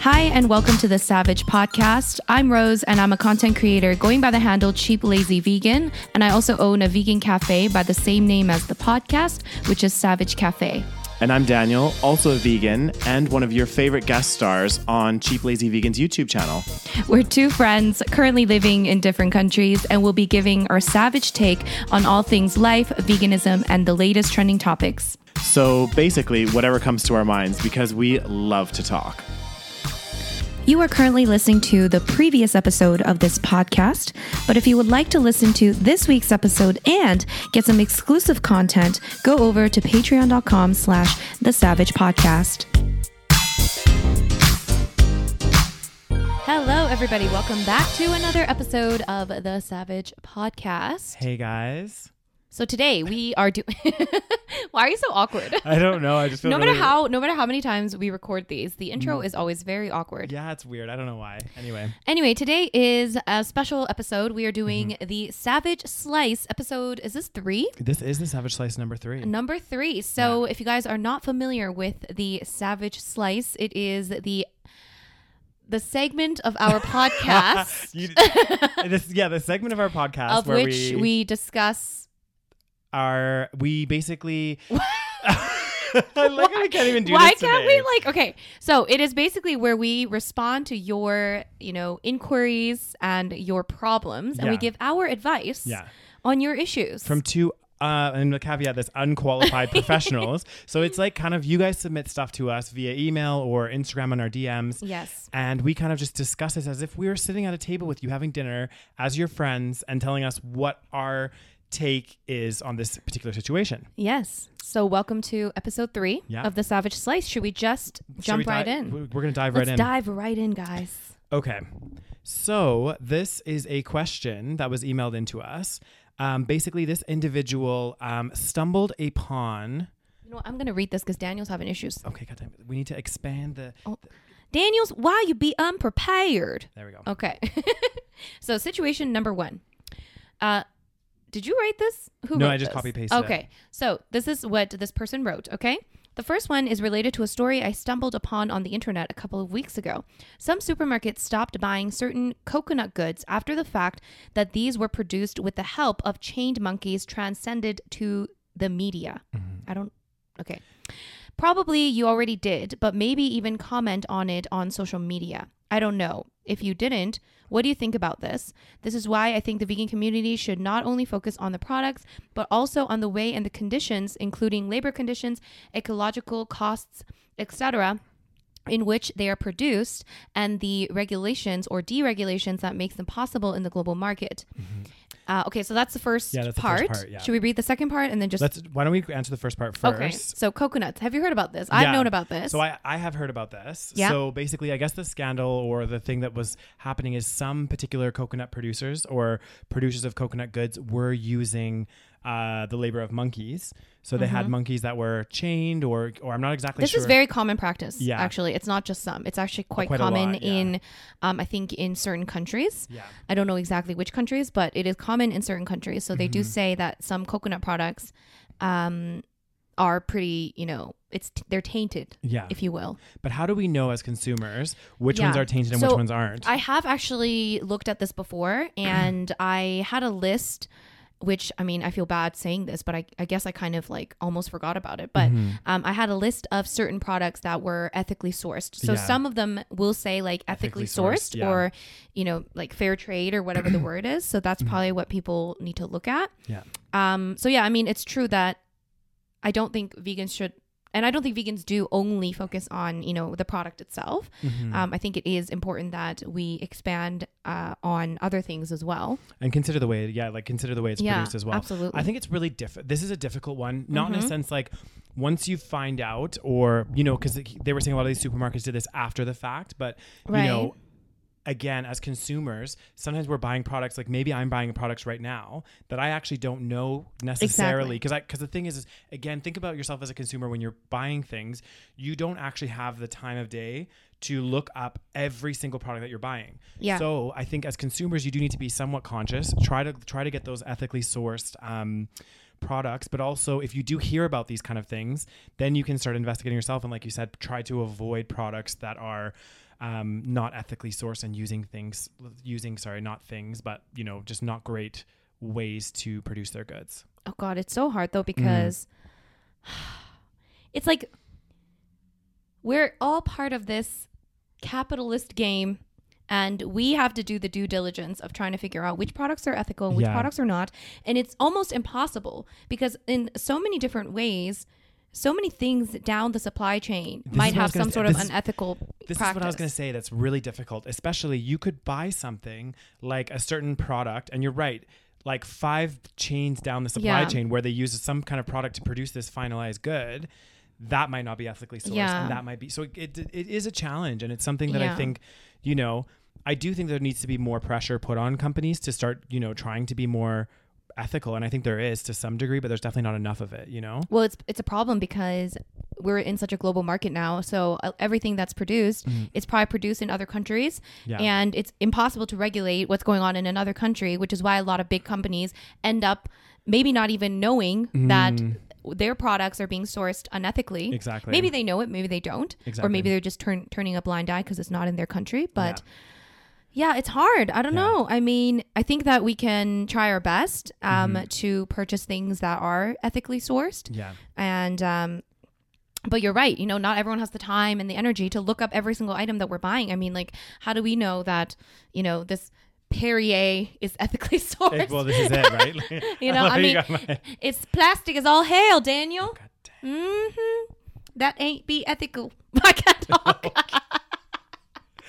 Hi, and welcome to the SaVeg Podcast. I'm Rose, and I'm a content creator going by the handle Cheap Lazy Vegan. And I also own a vegan cafe by the same name as the podcast, which is SaVeg Cafe. And I'm Daniel, also a vegan and one of your favorite guest stars on Cheap Lazy Vegan's YouTube channel. We're two friends currently living in different countries, and we'll be giving our savage take on all things life, veganism, and the latest trending topics. So basically, whatever comes to our minds because we love to talk. You are currently listening to the previous episode of this podcast, but if you would like to listen to this week's episode and get some exclusive content, go over to patreon.com slash the saveg podcast. Hello, everybody. Welcome back to another episode of the SaVeg Podcast. Hey guys. So today we are doing. Why are you so awkward? I don't know. I just feel no matter really- how, no matter how many times we record these, the intro is always very awkward. Yeah, it's weird. I don't know why. Anyway. Anyway, today is a special episode. We are doing Mm-hmm. the SaVeg Slice episode. Is this three? This is the SaVeg Slice number three. Number three. So, if you guys are not familiar with the SaVeg Slice, it is the the segment of our podcast You- this, yeah, the segment of our podcast of where which we, we discuss. Are we basically I like how we can't even do Why this can't we like? Okay, so it is basically where we respond to your, you know, inquiries and your problems, and we give our advice Yeah. on your issues. from two uh and the caveat this unqualified professionals so it's like kind of you guys submit stuff to us via email or instagram on our dms yes. and we kind of just discuss this as if we were sitting at a table with you having dinner as your friends and telling us what our take is on this particular situation Yes. So welcome to episode three Yeah. of the SaVeg Slice. Should we just jump we right di- in? we're gonna dive Let's right in dive right in, guys. Okay. So this is a question that was emailed into us. Um, basically, this individual um, stumbled upon. You know, what, I'm gonna read this because Daniel's having issues. Okay, goddamn. It. We need to expand the. Oh. Daniel's, why you be unprepared? There we go. Okay. so situation number one. Uh, did you write this? Who wrote this? No, I just this? copy-pasted it. Okay. So this is what this person wrote. Okay. The first one is related to a story I stumbled upon on the internet a couple of weeks ago. Some supermarkets stopped buying certain coconut goods after the fact that these were produced with the help of chained monkeys transcended to the media. Mm-hmm. I don't. Okay. Probably you already did, but maybe even comment on it on social media. I don't know. If you didn't, what do you think about this? This is why I think the vegan community should not only focus on the products, but also on the way and the conditions, including labor conditions, ecological costs, etc., in which they are produced and the regulations or deregulations that makes them possible in the global market. Mm-hmm. Uh, okay, so that's the first. Yeah, that's the part. first part, yeah. Should we read the second part and then just Let's. Why don't we answer the first part first? Okay. So coconuts. Have you heard about this? I've Yeah. known about this. So I, I have heard about this. Yeah. So basically, I guess the scandal or the thing that was happening is some particular coconut producers or producers of coconut goods were using uh, the labor of monkeys. So they had monkeys that were chained, or or I'm not exactly Mm-hmm. this sure. is very common practice. Yeah. Actually, it's not just some. It's actually quite, quite common lot, yeah. in, um, I think, in certain countries. yeah. I don't know exactly which countries, but it is common in certain countries. So they do Mm-hmm. say that some coconut products, um, are pretty. You know, it's they're tainted, Yeah. if you will. But how do we know as consumers which Yeah. ones are tainted and So which ones aren't? I have actually looked at this before, and I had a list. Which I mean, I feel bad saying this, but I, I guess I kind of like almost forgot about it. But Mm-hmm. um, I had a list of certain products that were ethically sourced. So Yeah. some of them will say like ethically, Ethically sourced, sourced, yeah. or, you know, like fair trade or whatever the word is. So that's probably what people need to look at. yeah. Um, so yeah, I mean, it's true that I don't think vegans should, and I don't think vegans do only focus on you know the product itself. Mm-hmm. Um, I think it is important that we expand uh, on other things as well. And consider the way, yeah, like consider the way it's Yeah, produced as well. absolutely. I think it's really different. This is a difficult one, not Mm-hmm. in a sense like once you find out, or you know, because they were saying a lot of these supermarkets did this after the fact, but you know. Again, as consumers, sometimes we're buying products like maybe I'm buying products right now that I actually don't know necessarily because I because the thing is, is again think about yourself as a consumer when you're buying things, you don't actually have the time of day to look up every single product that you're buying. Yeah. So I think as consumers, you do need to be somewhat conscious. Try to try to get those ethically sourced um, products, but also if you do hear about these kind of things, then you can start investigating yourself and, like you said, try to avoid products that are. Um, not ethically sourced and using things, using sorry, not things, but you know, just not great ways to produce their goods. Oh God, it's so hard though because it's like we're all part of this capitalist game and we have to do the due diligence of trying to figure out which products are ethical and which Yeah. products are not and it's almost impossible because in so many different ways so many things down the supply chain This might have some say. sort of This unethical This practice. is what I was going to say. That's really difficult, especially you could buy something like a certain product, and you're right, like five chains down the supply Yeah. chain where they use some kind of product to produce this finalized good. That might not be ethically sourced, Yeah. and that might be so. It, it is a challenge, and it's something that Yeah. I think, you know, I do think there needs to be more pressure put on companies to start, you know, trying to be more ethical, and I think there is to some degree, but there's definitely not enough of it. You know, Well, it's it's a problem because we're in such a global market now. So uh, everything that's produced, it's probably produced in other countries, Mm-hmm. Yeah. and it's impossible to regulate what's going on in another country. Which is why a lot of big companies end up maybe not even knowing that their products are being sourced unethically. Mm. Exactly. Maybe they know it, maybe they don't, exactly. or maybe they're just turn, turning a blind eye because it's not in their country. But yeah, it's hard. I don't Yeah. know. I mean, I think that we can try our best um, Mm-hmm. to purchase things that are ethically sourced yeah, and um but you're right you know not everyone has the time and the energy to look up every single item that we're buying i mean like how do we know that you know this perrier is ethically sourced well, this is it, right? you know love i mean my- it's plastic is all hail, daniel damn. mm-hmm that ain't be ethical i can't talk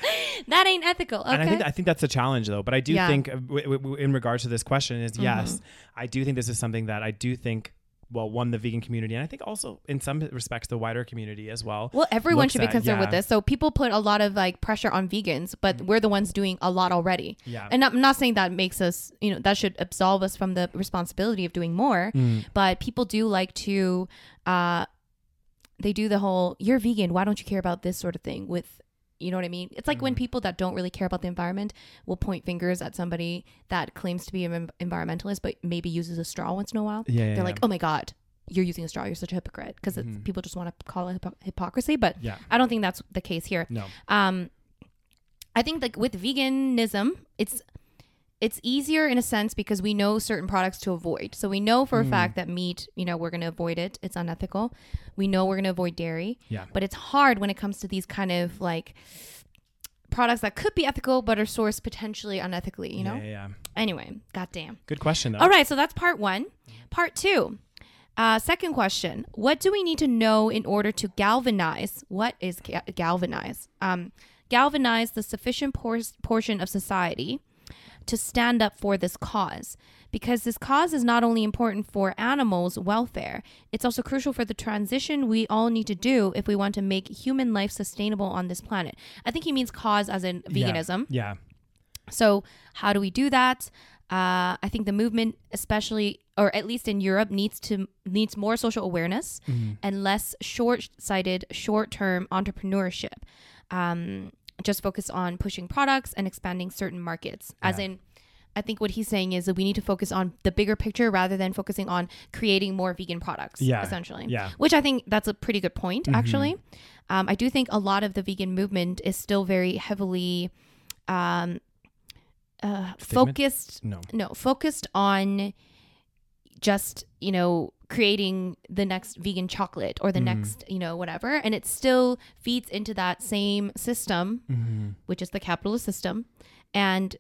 that ain't ethical okay And I think I think that's a challenge though. But I do Yeah. think uh, w- w- w- in regards to this question is yes, Mm-hmm. I do think this is something that I do think well one the vegan community and I think also in some respects the wider community as well. Well, everyone should be at, concerned with this. So people put a lot of like pressure on vegans, but we're the ones doing a lot already. Yeah. And I'm not saying that makes us, you know, that should absolve us from the responsibility of doing more. Mm. But people do like to, uh, they do the whole "you're vegan, why don't you care about this" sort of thing with. You know what I mean? It's like Mm. when people that don't really care about the environment will point fingers at somebody that claims to be an environmentalist, but maybe uses a straw once in a while. Yeah, yeah, They're like, yeah. "Oh my god, you're using a straw. You're such a hypocrite." Because Mhm. people just want to call it hypo- hypocrisy, but Yeah. I don't think that's the case here. No. Um, I think like with veganism, it's it's easier in a sense because we know certain products to avoid. So we know for a Mm. fact that meat, you know, we're going to avoid it. It's unethical. We know we're going to avoid dairy. Yeah. But it's hard when it comes to these kind of like products that could be ethical but are sourced potentially unethically, you know? Yeah, yeah, yeah. Anyway, goddamn. Good question though. All right, so that's part one. Part two. Uh, second question: What do we need to know in order to galvanize? What is ga- galvanize? Um, galvanize the sufficient por- portion of society to stand up for this cause, because this cause is not only important for animals' welfare; it's also crucial for the transition we all need to do if we want to make human life sustainable on this planet. I think he means cause as in veganism. Yeah. So, how do we do that? Uh, I think the movement, especially or at least in Europe, needs to needs more social awareness and less short-sighted, short-term entrepreneurship. Um, just focus on pushing products and expanding certain markets. As Yeah. in, I think what he's saying is that we need to focus on the bigger picture rather than focusing on creating more vegan products. Yeah. essentially. Yeah. Which I think that's a pretty good point, actually. Um, I do think a lot of the vegan movement is still very heavily um, uh, focused. No. No, focused on just you know creating the next vegan chocolate or the Mm. next you know whatever, and it still feeds into that same system, Mm-hmm. which is the capitalist system, and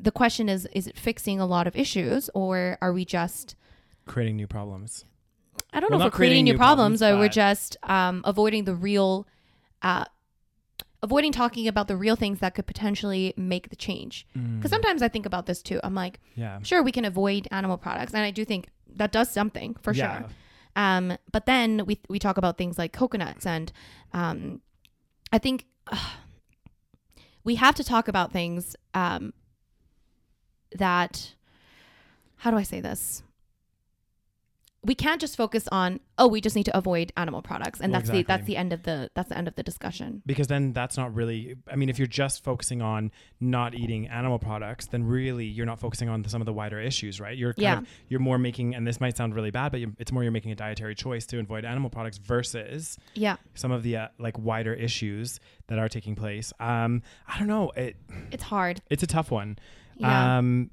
the question is: Is it fixing a lot of issues, or are we just Creating new problems. I don't Well, know if we're creating creating new problems, problems, or we're just um, avoiding the real, uh, avoiding talking about the real things that could potentially make the change. Mm. Because sometimes I think about this too. I'm like, Yeah. sure, we can avoid animal products, and I do think that does something for Yeah. sure. Um, but then we we talk about things like coconuts, and um, I think uh, we have to talk about things um, that. How do I say this? We can't just focus on oh we just need to avoid animal products. And Well, that's the that's the end of the that's the end of the discussion. Because then that's not really i mean if you're just focusing on not eating animal products then really you're not focusing on some of the wider issues right? You're kind Yeah. of you're more making and this might sound really bad but it's more you're making a dietary choice to avoid animal products versus yeah. some of the uh, like wider issues that are taking place. Um i don't know. It it's hard. it's a tough one. Yeah. Um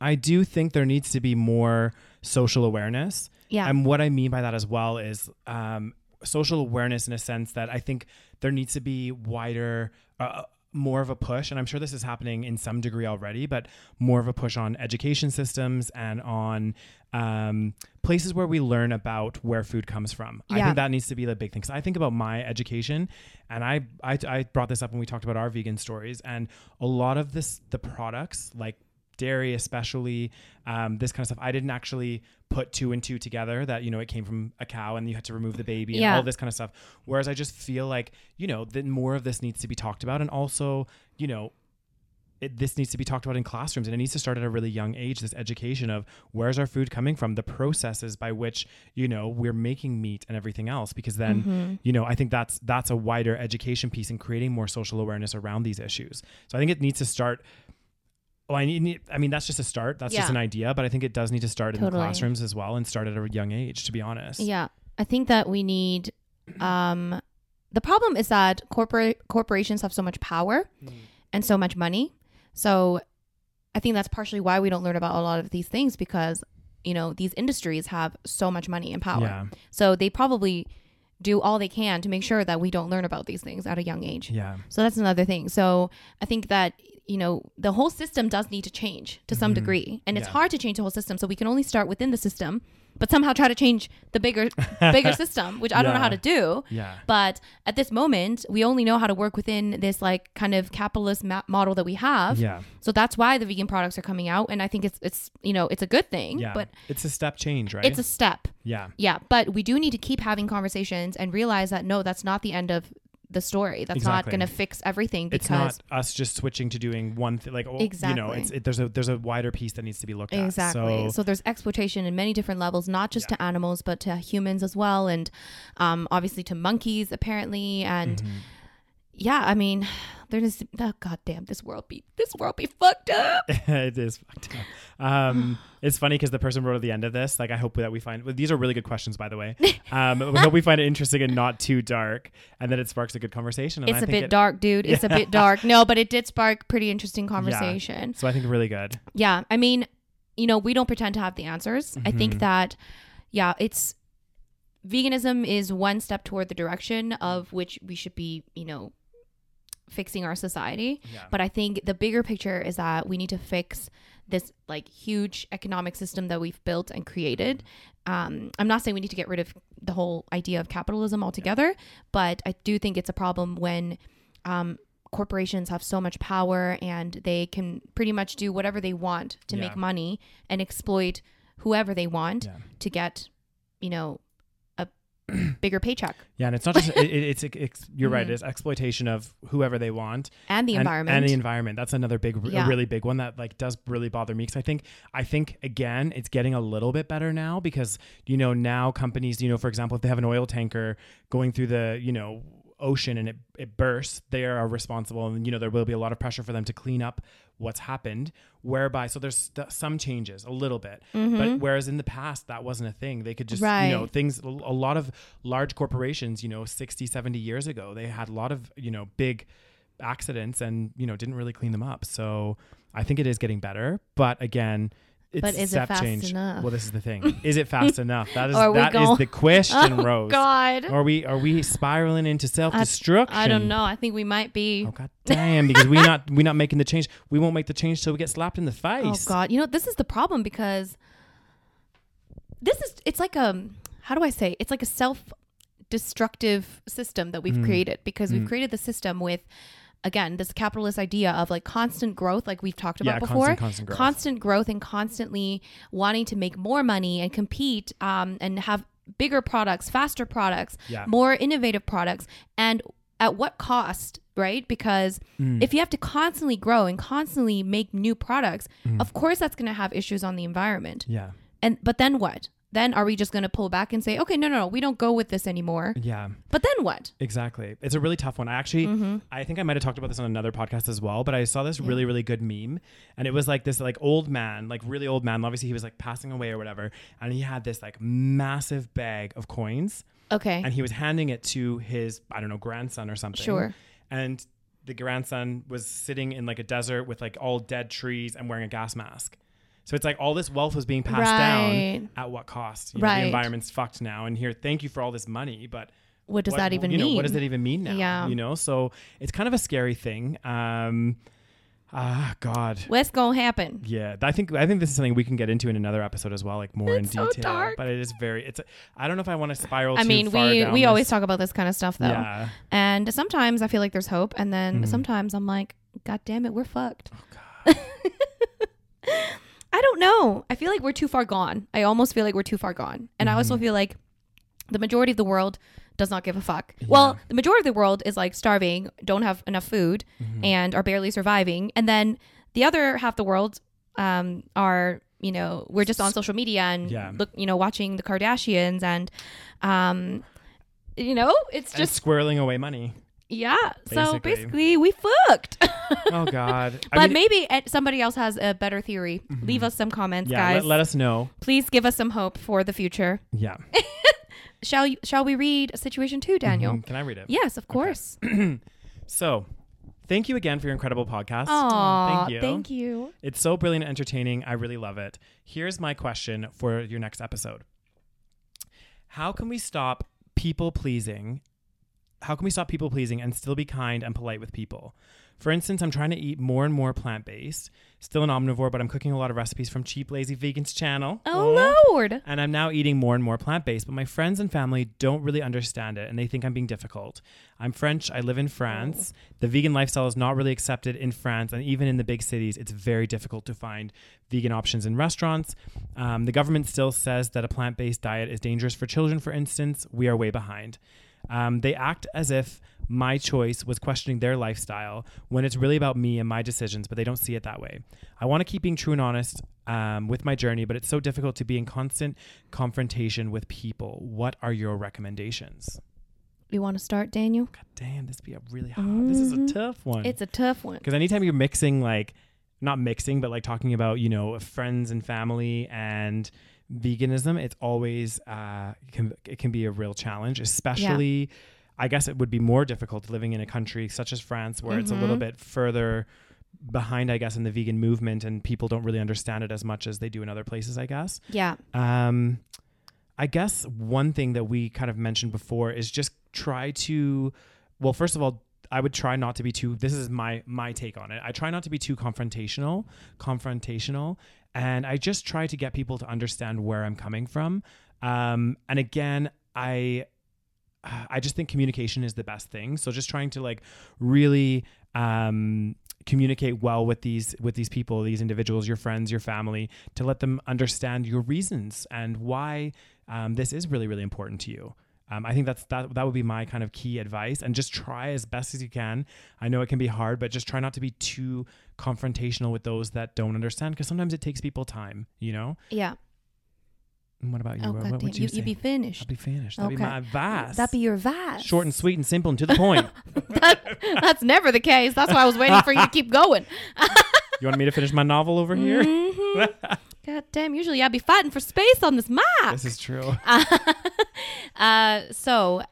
i do think there needs to be more social awareness yeah and what I mean by that as well is um, social awareness in a sense that I think there needs to be wider, uh, more of a push. And I'm sure this is happening in some degree already, but more of a push on education systems and on um, places where we learn about where food comes from. I think that needs to be the big thing. Because I think about my education, and I, I I brought this up when we talked about our vegan stories, and a lot of this the products like dairy especially um, this kind of stuff i didn't actually put two and two together that you know it came from a cow and you had to remove the baby and all this kind of stuff. Whereas i just feel like you know that more of this needs to be talked about and also you know it, this needs to be talked about in classrooms and it needs to start at a really young age this education of where's our food coming from the processes by which you know we're making meat and everything else because then Mhm. you know i think that's that's a wider education piece in creating more social awareness around these issues. So i think it needs to start well, I need, I mean, that's just a start. That's just an idea, but I think it does need to start in the classrooms as well and start at a young age, to be honest. Yeah, I think that we need. Um, the problem is that corporate corporations have so much power and so much money. So, I think that's partially why we don't learn about a lot of these things because you know these industries have so much money and power. Yeah. So they probably do all they can to make sure that we don't learn about these things at a young age. Yeah. So that's another thing. So I think that you know the whole system does need to change to some Mhm. degree, and it's Yeah. hard to change the whole system. So we can only start within the system, but somehow try to change the bigger bigger system, which I don't know how to do. Yeah. But at this moment, we only know how to work within this like kind of capitalist ma- model that we have. Yeah. So that's why the vegan products are coming out, and I think it's it's you know it's a good thing. Yeah. But it's a step change, right? it's a step. yeah. Yeah, but we do need to keep having conversations and realize that no, that's not the end of the story. That's not going to fix everything Because It's not us just switching to doing one thing. Like, oh, you know, it's, it, there's a there's a wider piece that needs to be looked at. exactly. So, So, there's exploitation in many different levels, not just Yeah. to animals but to humans as well, and um, obviously to monkeys apparently. And Mhm. Yeah, I mean, there's oh, god damn this world be this world be fucked up. it is fucked up. Um, it's funny because the person wrote at the end of this, like, I hope that we find well, these are really good questions, by the way. Um, we hope we find it interesting and not too dark, and that it sparks a good conversation. And it's I a bit it- dark, dude. It's a bit dark. No, but it did spark pretty interesting conversation. So I think really good. yeah i mean you know we don't pretend to have the answers i think Mhm. that yeah it's veganism is one step toward the direction of which we should be you know fixing our society Yeah. but i think the bigger picture is that we need to fix this like huge economic system that we've built and created um, i'm not saying we need to get rid of the whole idea of capitalism altogether but i do think it's a problem when um, corporations have so much power and they can pretty much do whatever they want to Yeah. make money and exploit whoever they want Yeah. to get you know bigger paycheck Yeah, and it's not just it, it- it's, it's you're right. Mhm. It's exploitation of whoever they want and the and, environment and the environment. That's another big, Yeah. a really big one that like does really bother me because I think I think again it's getting a little bit better now because you know now companies you know for example if they have an oil tanker going through the you know ocean and it, it bursts they are responsible and you know there will be a lot of pressure for them to clean up what's happened whereby so there's st- some changes a little bit. Mhm. but whereas in the past that wasn't a thing. They could just you know things a lot of large corporations you know 60 70 years ago they had a lot of you know big accidents and you know didn't really clean them up. So i think it is getting better. But again it's But is it fast change. enough? well this is the thing. Is it fast enough? That is Are that is the question oh rose. God. Are we are we spiraling into self-destruction i don't know. I think we might be. Oh god damn because we not we not making the change. We won't make the change till we get slapped in the face. Oh God, you know this is the problem because this is it's like a how do I say? It's like a self destructive system that we've Mm. created because we've Mm. created the system with again this capitalist idea of like constant growth like we've talked yeah about before constant constant growth constant growth and constantly wanting to make more money and compete um, and have bigger products faster products yeah more innovative products and at what cost right because Mm. if you have to constantly grow and constantly make new products Mm. of course that's going to have issues on the environment yeah And but then what? Then are we just going to pull back and say, okay, no, no, no, we don't go with this anymore? Yeah. But then what? Exactly. It's a really tough one. I actually, Mm-hmm. I think I might have talked about this on another podcast as well, but I saw this really, really good meme. And it was like this like old man, like really old man. Obviously he was like passing away or whatever. And he had this like massive bag of coins Okay. and he was handing it to his, I don't know, grandson or something. Sure. And the grandson was sitting in like a desert with like all dead trees and wearing a gas mask. So it's like all this wealth was being passed Right. down at what cost? You know, Right. the environment's fucked now. And here, thank you for all this money, but what does what- that even you know, mean? What does it even mean now? Yeah. You know, so it's kind of a scary thing. Um, ah, God. What's going to happen? Yeah, I think I think this is something we can get into in another episode as well, like more It's in so detail. dark. But it is very. It's. I don't know if I want to spiral. I too mean, we we this- always talk about this kind of stuff though. Yeah. And sometimes I feel like there's hope and then Mhm. sometimes I'm like, god damn it, we're fucked. Oh, I don't know. I feel like we're too far gone. I almost feel like we're too far gone. And I also Mhm. feel like the majority of the world does not give a fuck. Well, the majority of the world is like starving, don't have enough food, Mhm. and are barely surviving. And then the other half the world um, are, you know, we're just on social media and Yeah. look, you know, watching the Kardashians and, um, you know, it's And just squirreling away money. Yeah. So Basically. basically, we fucked. Oh God. but I mean, maybe uh, somebody else has a better theory. Leave us some comments, yeah. guys. Let, let us know. Please give us some hope for the future. Yeah. Shall you, shall we read situation two, Daniel? Mhm. Can I read it? Yes, of course. So, thank you again for your incredible podcast. Aw, thank you. Thank you. It's so brilliant and entertaining. I really love it. Here's my question for your next episode How can we stop people pleasing? How can we stop people pleasing and still be kind and polite with people? For instance, I'm trying to eat more and more plant based. Still an omnivore, but I'm cooking a lot of recipes from Cheap Lazy Vegans channel. Oh, Lord. And I'm now eating more and more plant based, but my friends and family don't really understand it and they think I'm being difficult. I'm French, I live in France. The vegan lifestyle is not really accepted in France, and even in the big cities, it's very difficult to find vegan options in restaurants. Um, the government still says that a plant based diet is dangerous for children, for instance. We are way behind. Um, they act as if my choice was questioning their lifestyle when it's really about me and my decisions, but they don't see it that way. I want to keep being true and honest um, with my journey, but it's so difficult to be in constant confrontation with people. What are your recommendations? You want to start, Daniel? God damn, this be a really hard. This is a Mhm. tough one. It's a tough one. because anytime you're mixing like not mixing but like talking about you know friends and family and veganism it's always uh it can, it can be a real challenge especially i guess it would be more difficult living in a country such as france where it's a little Mhm. bit further behind i guess in the vegan movement and people don't really understand it as much as they do in other places i guess Yeah. um, I guess one thing that we kind of mentioned before is just try to, well, first of all, I would try not to be too. This is my my take on it. I try not to be too confrontational, confrontational, and I just try to get people to understand where I'm coming from. Um, and again, I I just think communication is the best thing. So just trying to like really um, communicate well with these with these people, these individuals, your friends, your family, to let them understand your reasons and why um, this is really really important to you. Um, I think that's that that would be my kind of key advice, and just try as best as you can. I know it can be hard, but just try not to be too confrontational with those that don't understand, because sometimes it takes people time. You know. Yeah. And what about you? Oh, what what would you, You, say? you be finished. I'll be finished. That'd be my advice. That be your advice. short and sweet and simple and to the point. that, that's never the case. That's why I was waiting for you to keep going. you want me to finish my novel over here? Mhm. God damn. Usually I'd be fighting for space on this map. this is true. uh, so,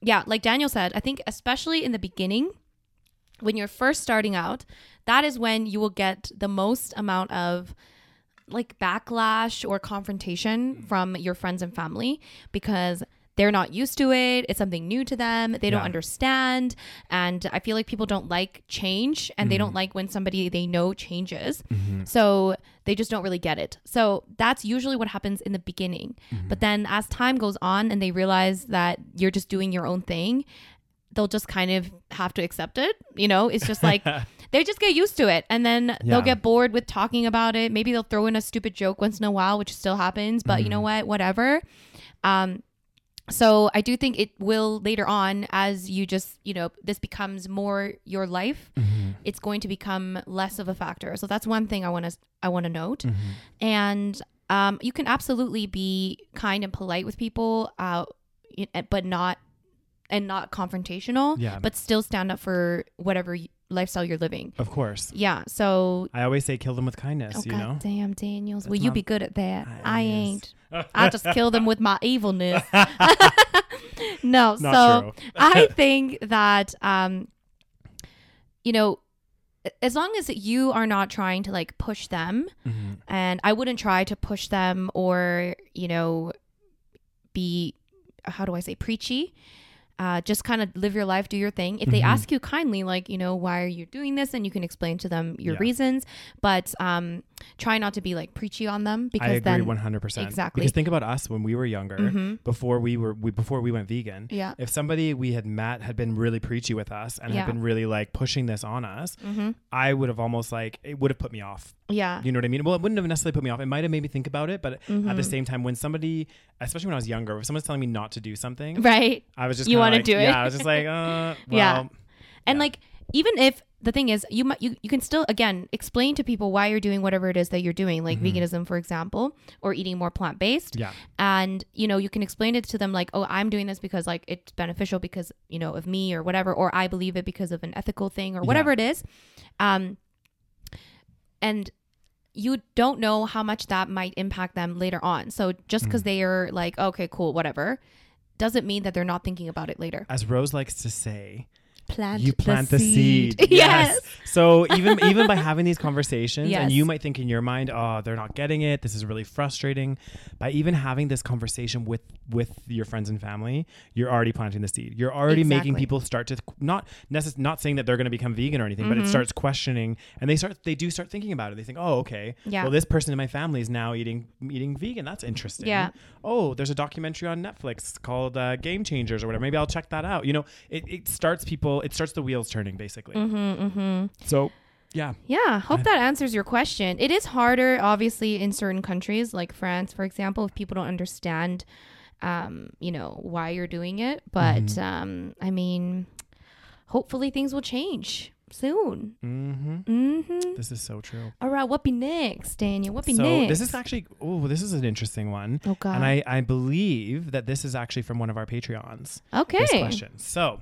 yeah, like Daniel said, I think especially in the beginning, when you're first starting out, that is when you will get the most amount of like backlash or confrontation from your friends and family because they're not used to it. It's something new to them. They don't Yeah. understand. And I feel like people don't like change and they don't mm-hmm. like when somebody they know changes. Mm-hmm. So they just don't really get it. So that's usually what happens in the beginning. Mm-hmm. But then as time goes on and they realize that you're just doing your own thing, they'll just kind of have to accept it. You know, it's just like they just get used to it and then Yeah. they'll get bored with talking about it. Maybe they'll throw in a stupid joke once in a while, which still happens, but you know what? Whatever. Um so I do think it will later on as you just, you know, this becomes more your life, it's going to become less of a factor. So that's one thing I want to I want to note. And um, you can absolutely be kind and polite with people, uh, but not and not confrontational. Yeah. But still stand up for whatever lifestyle you're living. Of course. Yeah. So. I always say kill them with kindness, Oh you God know? damn, Daniels. That's Will you be good at that? I I ain't. I just kill them with my evilness. no, Not so. I think that um you know as long as you are not trying to like push them Mhm. and I wouldn't try to push them or you know be how do I say preachy uh, just kind of live your life, do your thing. If they Mhm. ask you kindly, like, you know, why are you doing this? And you can explain to them your Yeah. reasons, but um, try not to be like preachy on them because I agree then, 100%. Exactly. Because think about us when we were younger, Mhm. before we were we, before we went vegan. yeah, If somebody we had met had been really preachy with us and Yeah. had been really like pushing this on us, hmm I would have almost like it would have put me off. yeah, You know what I mean? Well, it wouldn't have necessarily put me off. It might have made me think about it, but at the Mhm. same time, when somebody, especially when I was younger, if someone's telling me not to do something, right. I was just You wanna like, do it. Yeah, I was just like, uh, well, Yeah. And Yeah. like even if the thing is you might you, you can still again explain to people why you're doing whatever it is that you're doing like Mhm. veganism for example or eating more plant-based. Yeah, and you know you can explain it to them like oh i'm doing this because like it's beneficial because you know of me or whatever or i believe it because of an ethical thing or whatever it is. Um and you don't know how much that might impact them later on. So just because they are like okay cool whatever doesn't mean that they're not thinking about it later. As Rose likes to say, plant you plant the seed. yes. So even even by having these conversations, Yes. and you might think in your mind, oh, they're not getting it. This is really frustrating. By even having this conversation with with your friends and family, you're already planting the seed. You're already making people start to not necess- not saying that they're going to become vegan or anything, but it Mhm. starts questioning, and they start they do start thinking about it. They think, oh, okay, Yeah. well, this person in my family is now eating eating vegan. That's interesting. Yeah. Oh, there's a documentary on Netflix called uh, Game Changers or whatever. Maybe I'll check that out. You know, it, it starts people. It starts the wheels turning basically. Mm-hmm, mm-hmm. So, yeah. Yeah, hope that answers your question. It is harder, obviously, in certain countries like France, for example, if people don't understand, um, you know, why you're doing it. But Mhm. um, I mean, hopefully things will change soon. Mm-hmm. Mm-hmm. This is so true. All right, what be next, Daniel? What be so next? this is actually oh, this is an interesting one, oh god. and I I believe that this is actually from one of our Patreons. okay. This question. So,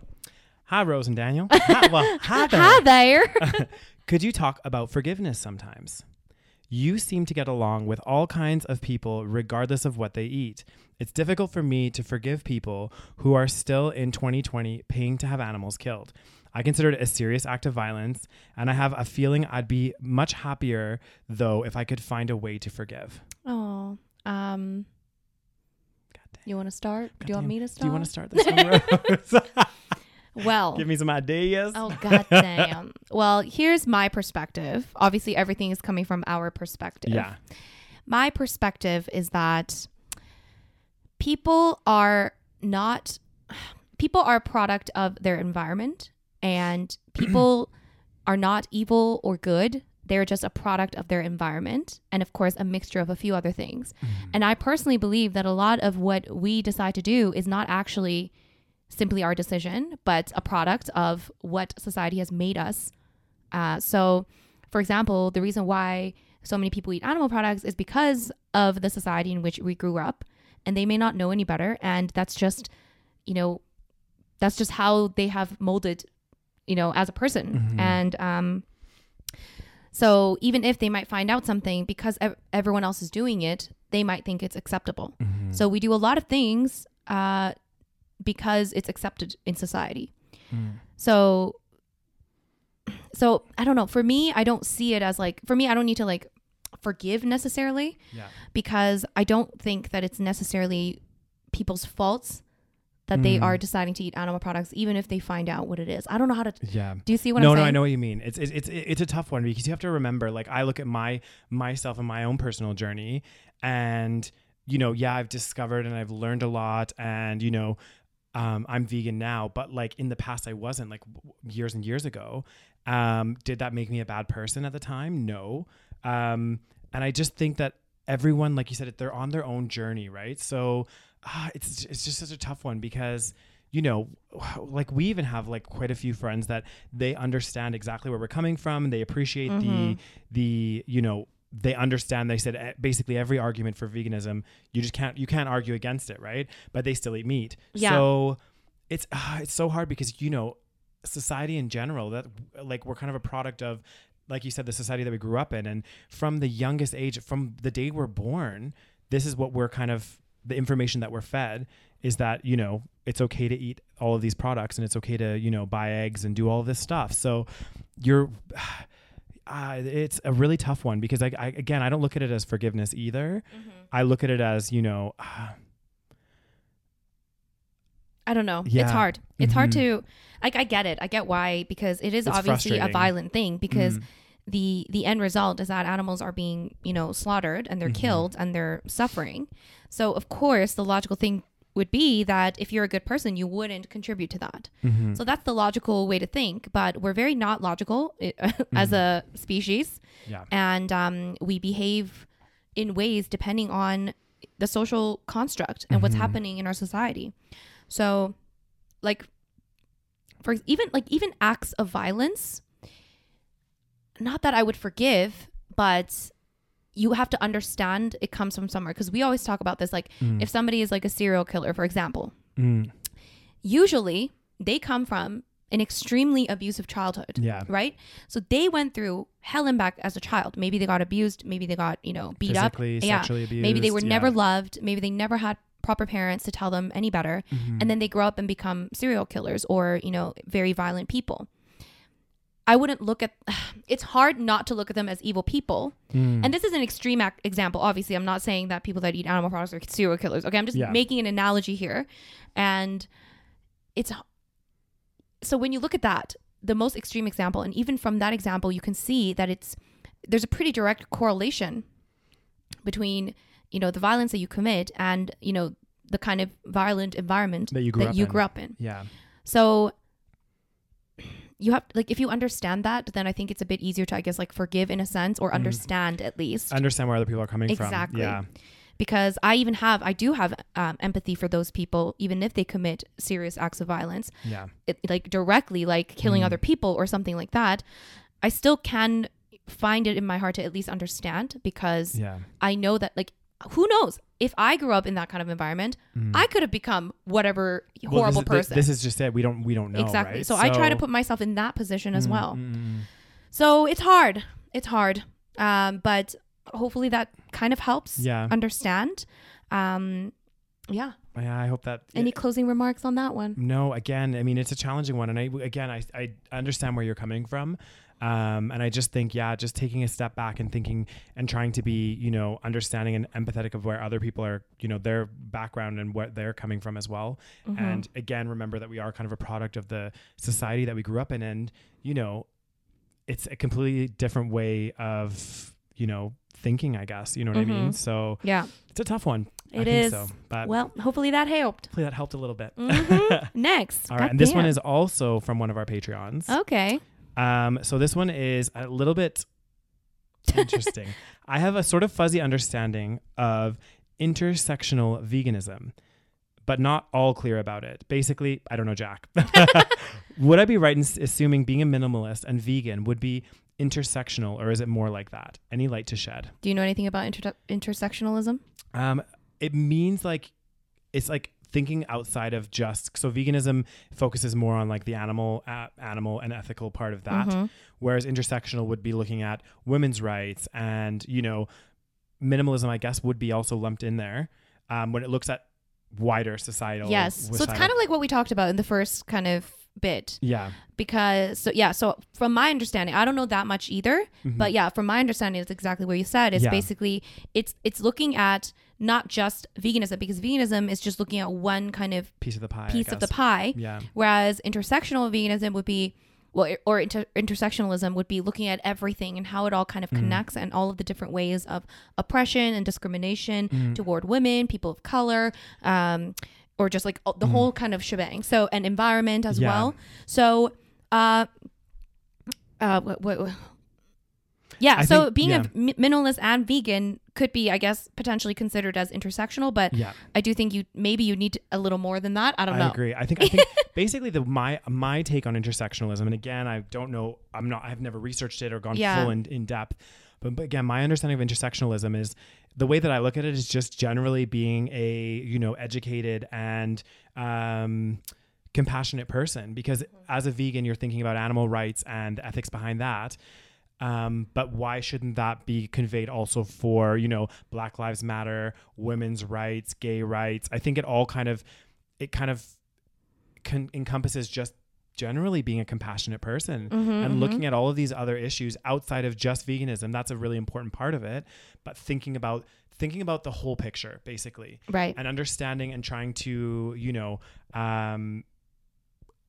hi Rose and Daniel. hi, well, hi there. Hi there. Could you talk about forgiveness sometimes? You seem to get along with all kinds of people regardless of what they eat. It's difficult for me to forgive people who are still in 2020 paying to have animals killed. I consider it a serious act of violence, and I have a feeling I'd be much happier though if I could find a way to forgive. oh, um, God you want to start? Do you want me to start? Do you want to start this one? Well, Give me some ideas. Oh god damn. well, here's my perspective. Obviously everything is coming from our perspective. Yeah. My perspective is that people are not people are a product of their environment and people are not evil or good. They're just a product of their environment and of course a mixture of a few other things. Mm. And I personally believe that a lot of what we decide to do is not actually simply our decision, but a product of what society has made us. Uh, so, for example, the reason why so many people eat animal products is because of the society in which we grew up, and they may not know any better. And that's just, you know, that's just how they have molded, you know, as a person. Mhm. And um, so, even if they might find out something because ev- everyone else is doing it, they might think it's acceptable. Mhm. So we do a lot of things uh, because it's accepted in society. Mm. So, so I don't know. For me, I don't see it as like. For me, I don't need to like forgive necessarily Yeah. because I don't think that it's necessarily people's faults that they Mm. are deciding to eat animal products, even if they find out what it is. I don't know how to. Yeah. Do you see what no, I'm no, saying? I know what you mean. It's, it's it's it's a tough one because you have to remember. Like I look at my myself and my own personal journey, and you know, yeah, I've discovered and I've learned a lot, and you know, um, I'm vegan now. But like in the past, I wasn't. Like w- years and years ago, um, did that make me a bad person at the time? No. Um, and I just think that everyone, like you said, they're on their own journey, right? So ah, it's it's just such a tough one because you know, like we even have like quite a few friends that they understand exactly where we're coming from. And they appreciate Mhm. the the you know they understand they said eh, basically every argument for veganism you just can't you can't argue against it right? But they still eat meat. Yeah. so it's uh, it's so hard because you know society in general that like we're kind of a product of like you said the society that we grew up in. And from the youngest age from the day we're born this is what we're kind of the information that we're fed is that you know it's okay to eat all of these products and it's okay to you know buy eggs and do all this stuff. So you're uh, it's a really tough one because I, I again I don't look at it as forgiveness either. I look at it as you know uh, I don't know. Yeah. It's hard. It's hard Mhm. to like I get it. I get why because it is It's obviously a violent thing because mm, the the end result is that animals are being, you know, slaughtered and they're Mhm. killed and they're suffering. So of course the logical thing would be that if you're a good person, you wouldn't contribute to that. mhm. So that's the logical way to think, but we're very not logical eh, as a species yeah and um, we behave in ways depending on the social construct and what's Mhm. happening in our society so like for even like even acts of violence not that i would forgive but you have to understand it comes from somewhere because we always talk about this like Mm. if somebody is like a serial killer for example Mm. usually they come from an extremely abusive childhood yeah right? So they went through hell and back as a child. Maybe they got abused. Maybe they got, you know, beat up. Yeah. sexually abused Maybe they were yeah. never loved. Maybe they never had proper parents to tell them any better. Mhm. And then they grow up and become serial killers or, you know, very violent people. I wouldn't look at it's hard not to look at them as evil people. Mm. And this is an extreme ac- example. Obviously, I'm not saying that people that eat animal products are serial killers. Okay, I'm just Yeah. making an analogy here. And it's so when you look at that, the most extreme example, and even from that example, you can see that it's there's a pretty direct correlation between you know the violence that you commit and you know the kind of violent environment that you grew that up you in. grew up in. yeah So you have like if you understand that, then I think it's a bit easier to I guess like forgive in a sense or Mhm. understand at least. understand where other people are coming Exactly. from yeah because I even have I do have um, empathy for those people even if they commit serious acts of violence yeah it, like directly like killing Mm. other people or something like that I still can find it in my heart to at least understand because yeah I know that like who knows? If I grew up in that kind of environment Mm. I could have become whatever Well, horrible this is, person this is just it. We don't we don't know exactly. right? so, I try to put myself in that position as Mm, well. mm, mm. so it's hard. It's hard. Um, but hopefully that kind of helps yeah. understand. Um, yeah yeah I hope that Any closing remarks on that one? No, again, I mean it's a challenging one, and I again I I understand where you're coming from, um, and I just think yeah, just taking a step back and thinking and trying to be you know understanding and empathetic of where other people are you know their background and where they're coming from as well, Mhm. and again remember that we are kind of a product of the society that we grew up in, and you know it's a completely different way of you know thinking, I guess you know what I mean. So yeah, it's a tough one. I it think is. so, but Well, hopefully that helped. hopefully that helped a little bit. Mhm. Next. All right, and this one is also from one of our Patreons. okay. Um, so this one is a little bit interesting. I have a sort of fuzzy understanding of intersectional veganism, but not all clear about it. Basically, I don't know, Jack. would I be right in assuming being a minimalist and vegan would be intersectional, or is it more like that? Any light to shed? Do you know anything about inter- intersectionalism? Um, it means like it's like thinking outside of just so veganism focuses more on like the animal uh, animal and ethical part of that Mhm. whereas intersectional would be looking at women's rights and you know minimalism i guess would be also lumped in there um, when it looks at wider societal Yes. So it's kind of like what we talked about in the first kind of bit yeah because so yeah so from my understanding i don't know that much either Mhm. but yeah from my understanding it's exactly what you said it's Yeah. basically it's it's looking at not just veganism because veganism is just looking at one kind of piece of the pie piece of the pie yeah Whereas intersectional veganism would be, well, or inter- intersectionalism would be looking at everything and how it all kind of Mhm. connects and all of the different ways of oppression and discrimination Mhm. toward women, people of color, um, or just like the Mhm. whole kind of shebang. So, an environment as Yeah. well. So, uh, uh, what, what, what- yeah. I so think- being yeah. a minimalist and vegan could be, I guess, potentially considered as intersectional, but yeah I do think you maybe you need a little more than that. I don't I know. agree. I think I think basically the my my take on intersectionalism, and again, I don't know. I'm not. I've never researched it or gone Yeah. full in, in depth. But, but again, my understanding of intersectionalism is the way that I look at it is just generally being a you know educated and um, compassionate person because as a vegan you're thinking about animal rights and ethics behind that. Um, but why shouldn't that be conveyed also for you know black lives matter women's rights gay rights? I think it all kind of it kind of con- encompasses just generally being a compassionate person Mm-hmm, and looking at all of these other issues outside of just veganism that's a really important part of it but thinking about thinking about the whole picture basically. Right. and understanding and trying to you know um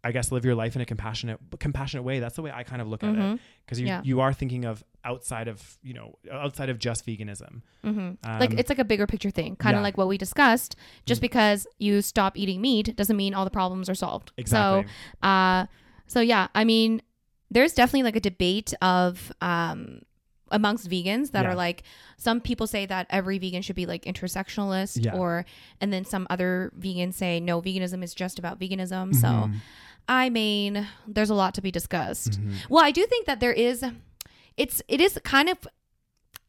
i guess live your life in a compassionate compassionate way. That's the way i kind of look at it. Because you Yeah. you are thinking of outside of you know outside of just veganism hmm like Um, it's like a bigger picture thing, kind of yeah. like what we discussed. Just Mm. because you stop eating meat doesn't mean all the problems are solved. exactly So, uh, so yeah, I mean, there's definitely like a debate of um amongst vegans that Yeah. are like some people say that every vegan should be like intersectionalist Yeah. or and then some other vegans say no veganism is just about veganism so Mhm. i mean there's a lot to be discussed Mhm. well i do think that there is it's it is kind of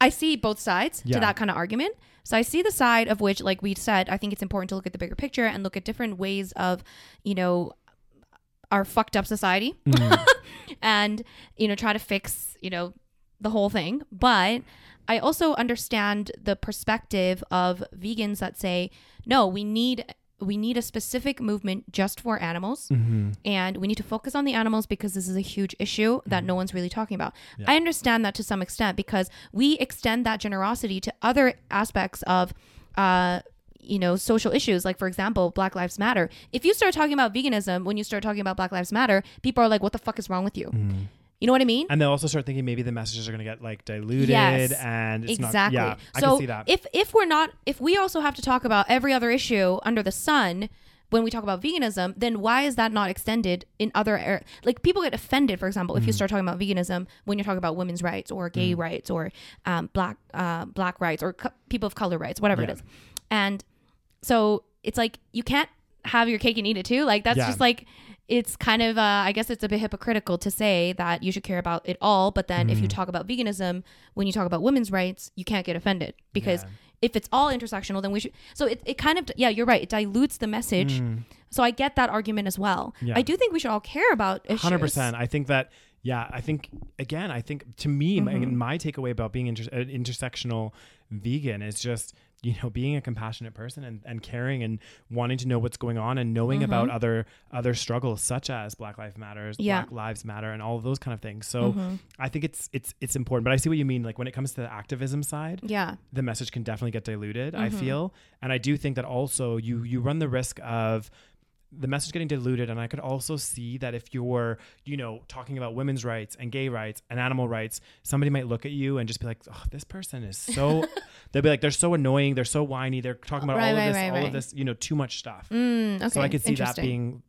i see both sides Yeah. to that kind of argument so i see the side of which like we said i think it's important to look at the bigger picture and look at different ways of you know our fucked up society Mhm. and you know try to fix you know the whole thing but i also understand the perspective of vegans that say no we need we need a specific movement just for animals Mhm. and we need to focus on the animals because this is a huge issue that no one's really talking about. Yeah. I understand that to some extent because we extend that generosity to other aspects of uh you know social issues like for example black lives matter if you start talking about veganism when you start talking about black lives matter people are like what the fuck is wrong with you Mhm. You know what i mean? And they'll also start thinking maybe the messages are going to get like diluted Yes, and it's exactly. not yeah i so can see that. if if we're not if we also have to talk about every other issue under the sun when we talk about veganism then why is that not extended in other ar- like people get offended for example if Mm. you start talking about veganism when you're talking about women's rights or gay rights or um, black uh, black rights or co- people of color rights whatever Yeah. it is. And so it's like you can't have your cake and eat it too. Like that's Yeah. just like it's kind of uh, i guess it's a bit hypocritical to say that you should care about it all but then if you Mhm. talk about veganism when you talk about women's rights you can't get offended because Yeah. if it's all intersectional then we should so it, it kind of yeah you're right it dilutes the message Mm. so i get that argument as well Yeah. i do think we should all care about issues Hundred percent. I think that. Yeah, I think again. I think to me, my, Mhm. my takeaway about being inter- an intersectional vegan is just you know being a compassionate person and, and caring and wanting to know what's going on and knowing about Mhm. other other struggles such as Black Lives Matters, Yeah. Black Lives Matter, and all of those kind of things. So Mhm. I think it's it's it's important. But I see what you mean. Like when it comes to the activism side, yeah the message can definitely get diluted i Mhm. feel and i do think that also you you run the risk of the message getting diluted and i could also see that if you're you know talking about women's rights and gay rights and animal rights somebody might look at you and just be like oh this person is so they'll be like they're so annoying they're so whiny they're talking about Right, all of this right, all right. of this you know too much stuff mm, okay so i could see that being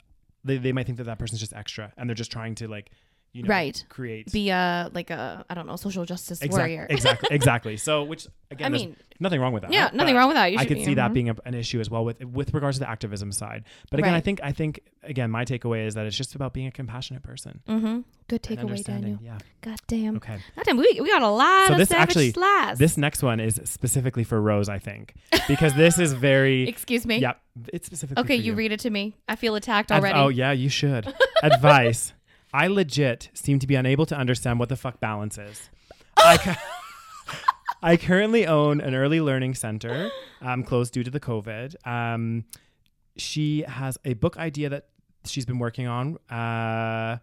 they, they might think that that person's just extra and they're just trying to like you know Right. create be a like a i don't know social justice warrior exactly exactly so which again i mean nothing wrong with that yeah nothing wrong with that you I could be- see that mhm. being a, an issue as well with with regards to the activism side. But again, I think I think again my takeaway is that it's just about being a compassionate person. Mhm. good takeaway daniel Yeah. god damn Okay. god damn we, we got a lot So of this SaVeg actually- slash This next one is specifically for Rose, I think, because this is very excuse me yeah. It's specifically okay you you. read it to me i feel attacked already oh yeah, you should. Advice. I legit seem to be unable to understand what the fuck balance is. I, cu- I currently own an early learning center, um, closed due to the COVID. Um, she has a book idea that she's been working on. Uh,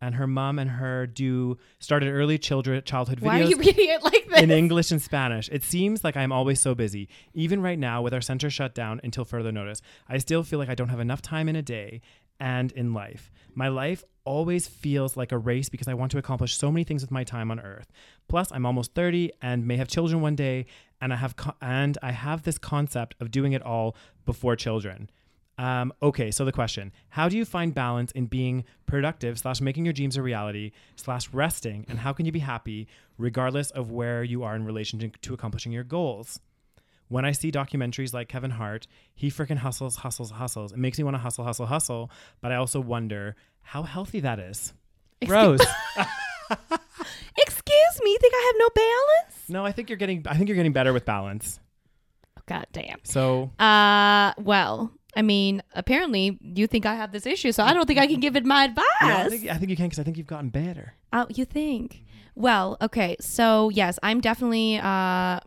and her mom and her do started early children childhood why are videos you reading it like this in English and Spanish. It seems like I'm always so busy. Even right now, with our center shut down until further notice, I still feel like I don't have enough time in a day and in life. My life always feels like a race because I want to accomplish so many things with my time on earth. Plus, I'm almost 30 and may have children one day, and I have co- and I have this concept of doing it all before children. Um, okay, so the question: How do you find balance in being productive slash making your dreams a reality slash resting, and how can you be happy regardless of where you are in relation to, to accomplishing your goals? When I see documentaries like Kevin Hart, he freaking hustles, hustles, hustles. It makes me want to hustle, hustle, hustle. But I also wonder how healthy that is. Excuse- Rose, excuse me? You think I have no balance? No, I think you're getting. I think you're getting better with balance. God damn. So Uh, well, I mean, apparently you think I have this issue, so I don't think I can give it my advice. yeah, I think I think you can because I think you've gotten better. Oh, you think? Well, okay. So yes, I'm definitely uh,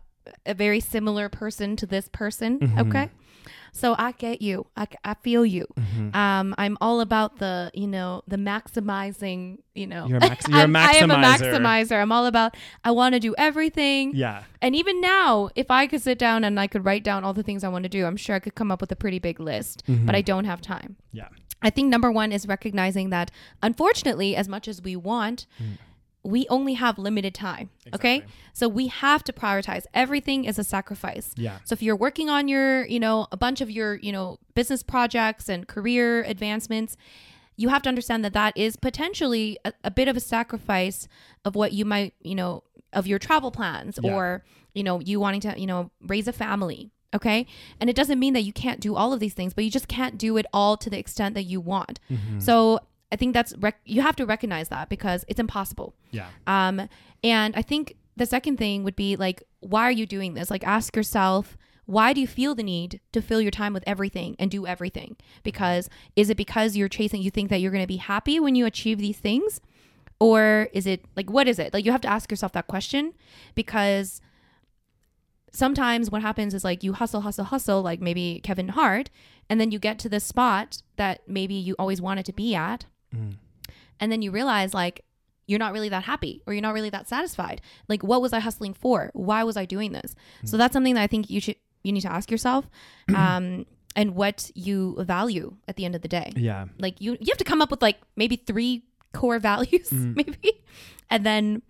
a very similar person to this person. Mhm. Okay. So I get you. I, I feel you. Mhm. Um, I'm all about the, you know, the maximizing, you know. You're a max- you're a I'm- I am a maximizer. maximizer. I'm all about, I want to do everything. Yeah. And even now, if I could sit down and I could write down all the things I want to do, I'm sure I could come up with a pretty big list, Mhm. but I don't have time. Yeah. I think number one is recognizing that, unfortunately, as much as we want, we only have limited time. Okay. So we have to prioritize. Everything is a sacrifice. Yeah. So if you're working on your, you know, a bunch of your, you know, business projects and career advancements, you have to understand that that is potentially a, a bit of a sacrifice of what you might, you know, of your travel plans Yeah. or, you know, you wanting to, you know, raise a family. Okay. And it doesn't mean that you can't do all of these things, but you just can't do it all to the extent that you want. Mhm. So I think that's, rec- you have to recognize that because it's impossible. Yeah. Um, and I think the second thing would be like, why are you doing this? Like, ask yourself, why do you feel the need to fill your time with everything and do everything? Because is it because you're chasing, you think that you're going to be happy when you achieve these things? Or is it like, what is it? Like, you have to ask yourself that question because sometimes what happens is like you hustle, hustle, hustle, like maybe Kevin Hart, and then you get to the spot that maybe you always wanted to be at Mm. and then you realize like you're not really that happy or you're not really that satisfied like what was i hustling for why was i doing this so that's something that i think you should you need to ask yourself um and what you value at the end of the day Yeah. like you you have to come up with like maybe three core values Mm. maybe and then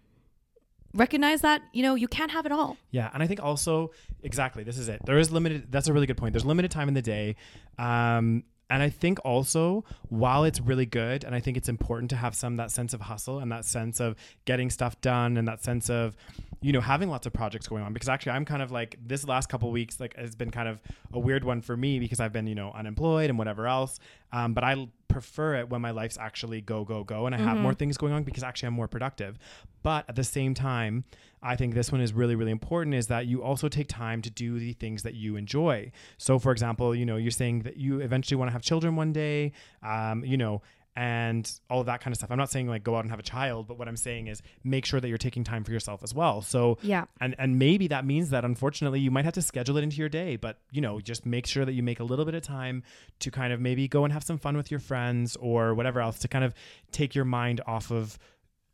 recognize that you know you can't have it all Yeah, and I think also exactly this is it. There is limited. That's a really good point. There's limited time in the day, um, and I think also while it's really good, and I think it's important to have some that sense of hustle and that sense of getting stuff done and that sense of you know having lots of projects going on because actually I'm kind of like this last couple weeks like has been kind of a weird one for me because I've been you know unemployed and whatever else. Um, but I prefer it when my life's actually go go go and I have more things going on because actually I'm more productive. But at the same time I think this one is really really important is that you also take time to do the things that you enjoy. So for example you know you're saying that you eventually want to have children one day um, you know and all of that kind of stuff. I'm not saying like go out and have a child, but what I'm saying is make sure that you're taking time for yourself as well. So yeah and and maybe that means that unfortunately you might have to schedule it into your day, but you know, just make sure that you make a little bit of time to kind of maybe go and have some fun with your friends or whatever else to kind of take your mind off of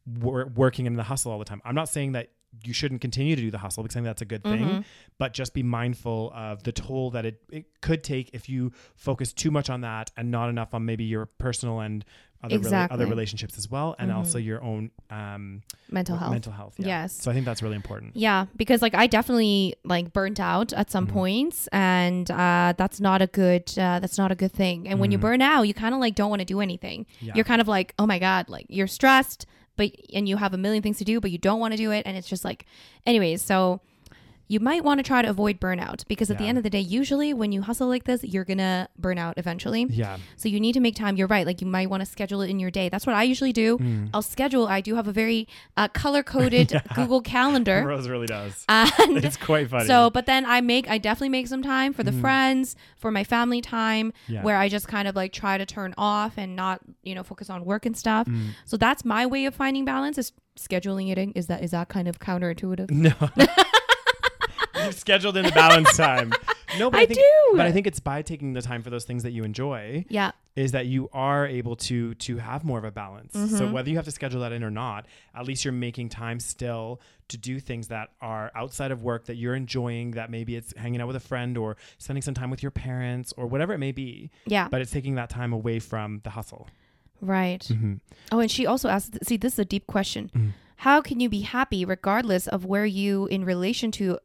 wor- working in the hustle all the time. I'm not saying that you shouldn't continue to do the hustle because I think that's a good thing, Mhm. but just be mindful of the toll that it, it could take if you focus too much on that and not enough on maybe your personal and other, rela- Exactly. other relationships as well, and Mhm. also your own um, mental health mental health. yeah. Yes. So I think that's really important. Yeah, because like I definitely like burnt out at some Mhm. points, and uh, that's not a good uh, that's not a good thing. And when you Mhm. burn out, you kind of like don't want to do anything. Yeah. You're kind of like, oh my god, like you're stressed, but and you have a million things to do, but you don't want to do it, and it's just like, anyways. So you might want to try to avoid burnout because at the end of the day, usually when you hustle like this, you're gonna burn out eventually. yeah. So you need to make time. You're right. Like you might want to schedule it in your day. That's what I usually do. Mm. I'll schedule. I do have a very uh, color coded Yeah. Google Calendar. Rose really does. And It's quite funny. so, but then I make, I definitely make some time for the Mhm. friends, for my family time, yeah. where I just kind of like try to turn off and not, you know, focus on work and stuff. Mm. So that's my way of finding balance is scheduling it in. Is that, is that kind of counterintuitive? No. You've scheduled in the balance time. No, but I, I think, do. But I think it's by taking the time for those things that you enjoy Yeah. is that you are able to to have more of a balance. So Mhm. whether you have to schedule that in or not, at least you're making time still to do things that are outside of work that you're enjoying. That maybe it's hanging out with a friend or spending some time with your parents or whatever it may be. Yeah. But it's taking that time away from the hustle. right. Mm-hmm. Oh, and she also asked, see, this is a deep question. Mhm. How can you be happy regardless of where you in relation to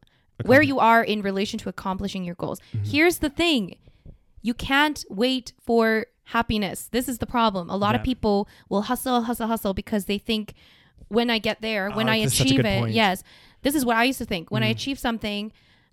where you are in relation to accomplishing your goals. Mhm. Here's the thing you can't wait for happiness. This is the problem. A lot of people will hustle, hustle, hustle because they think when I get there, when Oh, I that's such a achieve it, point. yes, this is what I used to think. When I Mhm. achieve something,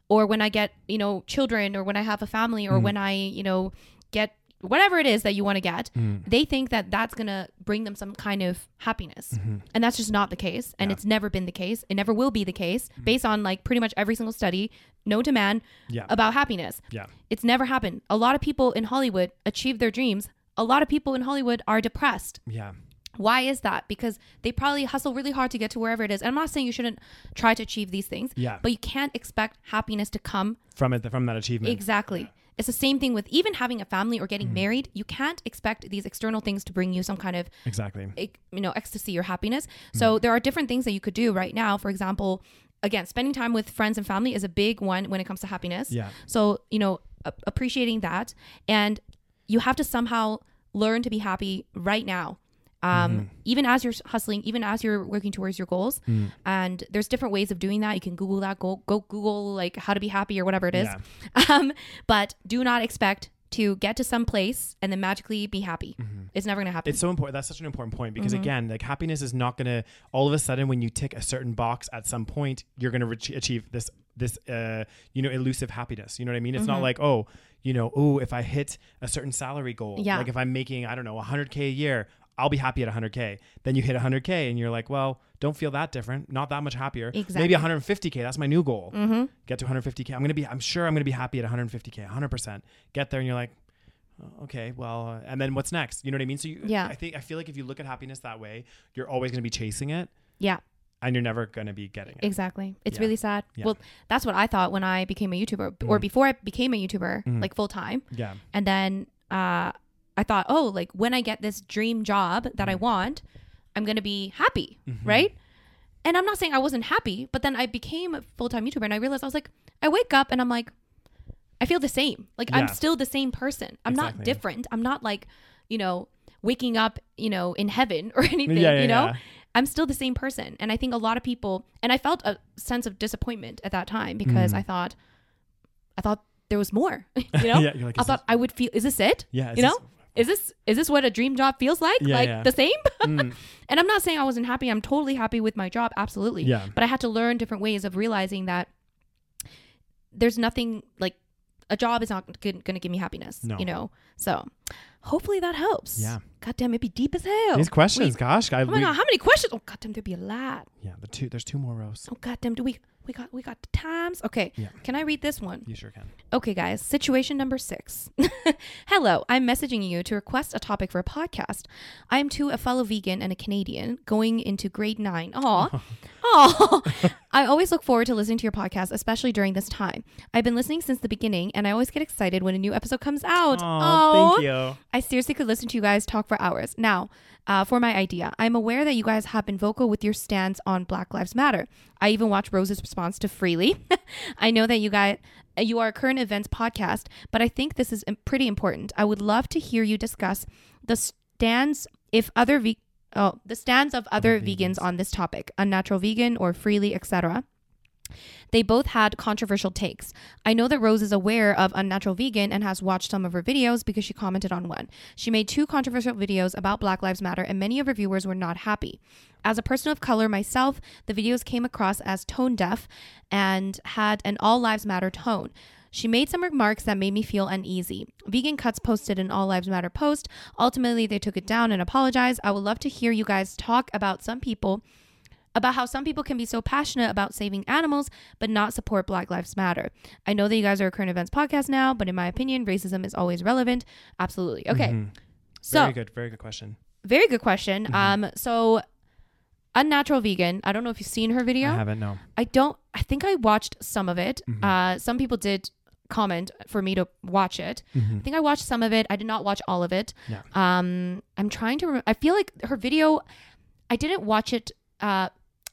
or when I get, you know, children, or when I have a family, or Mhm. when I, you know, get whatever it is that you want to get, Mm. they think that that's going to bring them some kind of happiness. Mm-hmm. And that's just not the case. And Yeah. it's never been the case. It never will be the case based on like pretty much every single study known to man Yeah. about happiness. Yeah. It's never happened. A lot of people in Hollywood achieve their dreams. A lot of people in Hollywood are depressed. Yeah. Why is that? Because they probably hustle really hard to get to wherever it is. And I'm not saying you shouldn't try to achieve these things, Yeah. but you can't expect happiness to come From it, from that achievement. Exactly. It's the same thing with even having a family or getting married. You can't expect these external things to bring you some kind of Exactly. you know ecstasy or happiness. Mm-hmm. So there are different things that you could do right now. For example, again, spending time with friends and family is a big one when it comes to happiness. Yeah. So you know a- appreciating that, and you have to somehow learn to be happy right now. Um, Mm-hmm. even as you're hustling, even as you're working towards your goals, Mm. and there's different ways of doing that. You can Google that. Go go Google like how to be happy or whatever it is. Yeah. Um, but do not expect to get to some place and then magically be happy. It's never gonna happen. Mm-hmm. It's so important. That's such an important point because Mm-hmm. again, like happiness is not going to all of a sudden when you tick a certain box at some point, you're going to re- achieve this this uh you know elusive happiness. You know what I mean? It's Mm-hmm. not like oh you know oh if I hit a certain salary goal, Yeah. like if I'm making I don't know 100k a year. I'll be happy at 100k. Then you hit 100k and you're like, well, don't feel that different. Not that much happier. Exactly. Maybe 150k. That's my new goal. mm-hmm. Get to 150k. I'm gonna be. I'm sure I'm gonna be happy at 150k. 100. percent Get there and you're like, oh, okay, well, and then what's next? You know what I mean? So you, Yeah. I think I feel like if you look at happiness that way, you're always gonna be chasing it, Yeah, and you're never gonna be getting it. exactly. It's Yeah. really sad. Yeah. Well, that's what I thought when I became a YouTuber, or Mhm. before I became a YouTuber, Mhm. like full time. Yeah. And then uh, I thought, oh, like when I get this dream job that I want, I'm gonna be happy, Mhm. right? And I'm not saying I wasn't happy, but then I became a full time YouTuber, and I realized I was like, I wake up and I'm like, I feel the same. Like I'm still the same person. I'm not different. I'm not like, you know, waking up, you know, in heaven or anything. Yeah, yeah, you know, yeah. I'm still the same person. And I think a lot of people, and I felt a sense of disappointment at that time because Mm. I thought, I thought there was more. you know, yeah. Like, I thought I would feel. Is this it? yeah. you know, this- is this is this what a dream job feels like? Yeah, like yeah. the same? Mm, and I'm not saying I wasn't happy. I'm totally happy with my job, absolutely. yeah. But I had to learn different ways of realizing that there's nothing like a job is not going to give me happiness. No. You know, so hopefully that helps. Yeah. God damn, it'd be deep as hell. These questions, gosh, I, Oh my we- god, how many questions? Oh god damn, there'd be a lot. yeah. The two. There's two more rows. Oh god damn, do we we got we got the times? Okay. Yeah. Can I read this one? You sure can. Okay, guys, situation number six. Hello, I'm messaging you to request a topic for a podcast. I am too a fellow vegan and a Canadian going into grade nine. Aw. Oh Aw. I always look forward to listening to your podcast, especially during this time. I've been listening since the beginning, and I always get excited when a new episode comes out. Oh, thank you. I seriously could listen to you guys talk for hours. Now, uh, for my idea, I'm aware that you guys have been vocal with your stance on Black Lives Matter. I even watched Rose's response to Freelee. I know that you guys. You are a current events podcast, but I think this is pretty important. I would love to hear you discuss the stands if other ve- oh the stands of other vegans. on this topic, unnatural vegan or Freelee, etc. They both had controversial takes. I know that Rose is aware of Unnatural Vegan and has watched some of her videos because she commented on one. She made two controversial videos about Black Lives Matter, and many of her viewers were not happy. As a person of color myself, the videos came across as tone deaf and had an All Lives Matter tone. She made some remarks that made me feel uneasy. Vegan Cuts posted an All Lives Matter post. Ultimately, they took it down and apologized. I would love to hear you guys talk about some people about how some people can be so passionate about saving animals but not support Black Lives Matter. I know that you guys are a current events podcast now, but in my opinion, racism is always relevant. Absolutely. Okay. Mhm. So, very good. Very good question. very good question. Um so Unnatural Vegan, I don't know if you've seen her video. I haven't. No. I don't I think I watched some of it. Mhm. Uh some people did comment for me to watch it. Mhm. I think I watched some of it. I did not watch all of it. Yeah. Um, I'm trying to. Re- I feel like her video. I didn't watch it. Uh,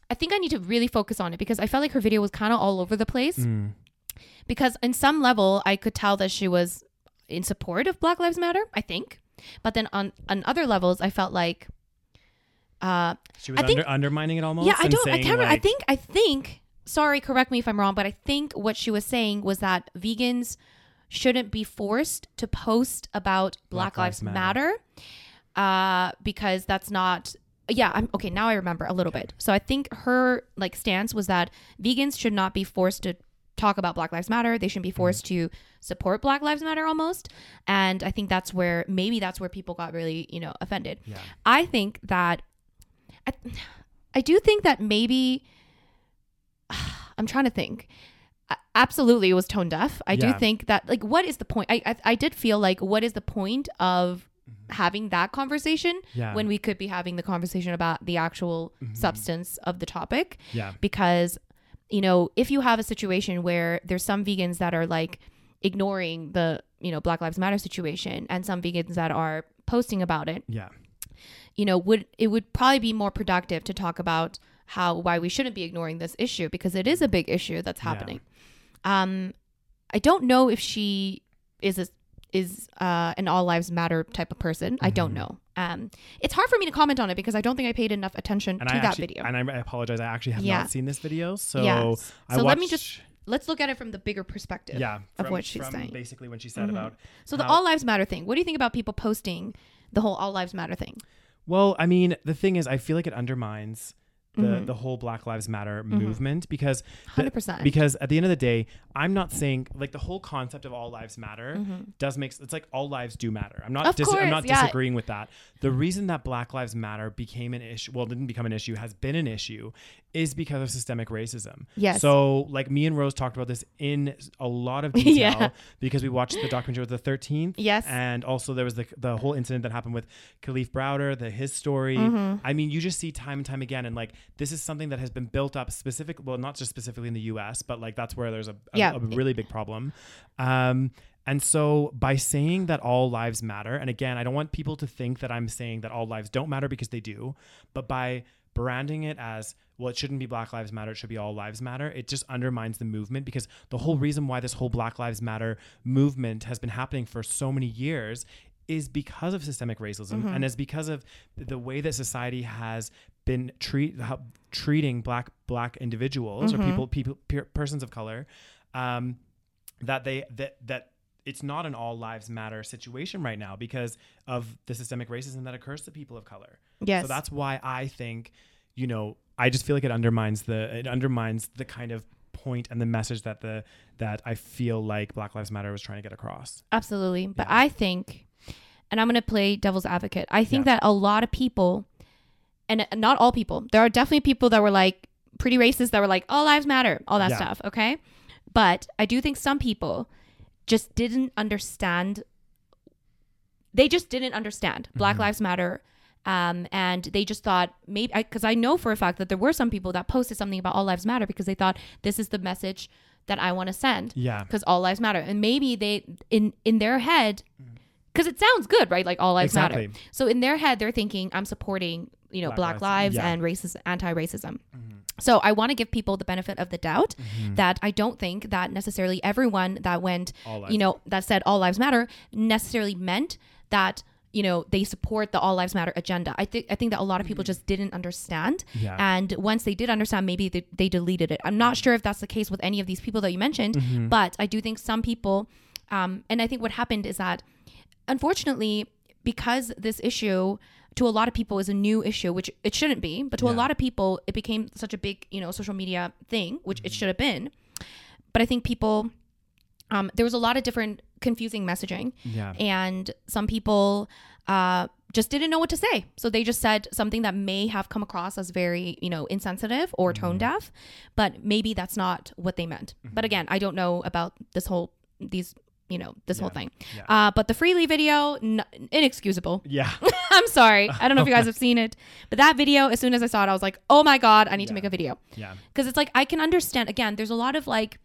I think I need to really focus on it because I felt like her video was kind of all over the place. Mm. Because in some level, I could tell that she was in support of Black Lives Matter. I think, but then on on other levels, I felt like. Uh, She was I think- under, undermining it almost. yeah, I don't. I can't. remember. I think. I think. Sorry, correct me if I'm wrong, but I think what she was saying was that vegans shouldn't be forced to post about Black, Black Lives, Lives Matter, uh, because that's not. Yeah, I'm okay. Now I remember a little bit. So I think her like stance was that vegans should not be forced to talk about Black Lives Matter. They shouldn't be forced to support Black Lives Matter almost. And I think that's where maybe that's where people got really, you know, offended. Yeah. I think that I, I do think that maybe I'm trying to think. Absolutely, it was tone deaf. I do think that like, what is the point? I I, I did feel like, what is the point of having that conversation Mm-hmm. Yeah. when we could be having the conversation about the actual Mm-hmm. substance of the topic? Yeah. because you know if you have a situation where there's some vegans that are like ignoring the you know black lives matter situation and some vegans that are posting about it Yeah. you know would it would probably be more productive to talk about how why we shouldn't be ignoring this issue because it is a big issue that's Yeah. happening um i don't know if she is a is uh, an all lives matter type of person i Mm-hmm. don't know um it's hard for me to comment on it because i don't think i paid enough attention And to I that actually, video and I apologize. I actually have Yeah. not seen this video, so Yeah. I So let me just let's look at it from the bigger perspective yeah of what she's from saying. Basically, when she said Mhm. about So the how- all lives matter thing. What do you think about people posting the whole all lives matter thing? Well, I mean, the thing is, I feel like it undermines the Mhm. the whole Black Lives Matter movement because the- Hundred percent. because at the end of the day, I'm not saying like the whole concept of all lives matter Mhm. does make it's like all lives do matter. I'm not dis- I'm not yeah. disagreeing with that. The reason that Black Lives Matter became an issue, well, didn't become an issue, has been an issue, is because of systemic racism. Yes. So like me and Rose talked about this in a lot of detail Yeah. because we watched the documentary with the 13th. Yes. And also there was the the whole incident that happened with Kalief Browder, the his story. Mm-hmm. I mean, you just see time and time again, and like this is something that has been built up specific, well, not just specifically in the U.S., but like that's where there's a, a, Yeah. a really big problem. Um, and so by saying that all lives matter, and again, I don't want people to think that I'm saying that all lives don't matter because they do, but by branding it as well it shouldn't be black lives matter it should be all lives matter it just undermines the movement because the whole reason why this whole black lives matter movement has been happening for so many years is because of systemic racism and is because of the way that society has been treat how, treating black black individuals or people people per, persons of color um, that they that that it's not an all lives matter situation right now because of the systemic racism that occurs to people of color. Yes. So that's why I think, you know, I just feel like it undermines the it undermines the kind of point and the message that the that I feel like Black Lives Matter was trying to get across. Absolutely. But Yeah. I think, and I'm going to play devil's advocate, I think Yeah. that a lot of people, and not all people, there are definitely people that were like pretty racist that were like, all lives matter, all that Yeah. stuff. Okay. But I do think some people just didn't understand. They just didn't understand Black mm-hmm. Lives Matter. Um, and they just thought maybe because I, know for a fact that there were some people that posted something about all lives matter because they thought this is the message that I want to send Yeah. because all lives matter and maybe they in in their head mm. because it sounds good right like all lives matter so in their head they're thinking i'm supporting you know Black black, lives- lives, yeah. and racist anti-racism mm-hmm. So i want to give people the benefit of the doubt that i don't think that necessarily everyone that went you know that said all lives matter necessarily meant that you know they support the all lives matter agenda. I think i think that a lot of people just didn't understand. Yeah. and once they did understand maybe they, they deleted it. I'm not sure if that's the case with any of these people that you mentioned Mm-hmm. but i do think some people um, and i think what happened is that unfortunately because this issue to a lot of people is a new issue which it shouldn't be but to a lot of people it became such a big you know social media thing which Mm-hmm. it should have been. But i think people um, there was a lot of different confusing messaging Yeah. and some people uh, just didn't know what to say. So they just said something that may have come across as very you know insensitive or tone deaf but maybe that's not what they meant. But again i don't know about this whole these you know this whole thing Yeah. uh, but the Freelee video n- inexcusable Yeah. i'm sorry i don't know if you guys have seen it but that video as soon as i saw it i was like oh my god i need to make a video Yeah. because it's like I can understand. Again, there's a lot of like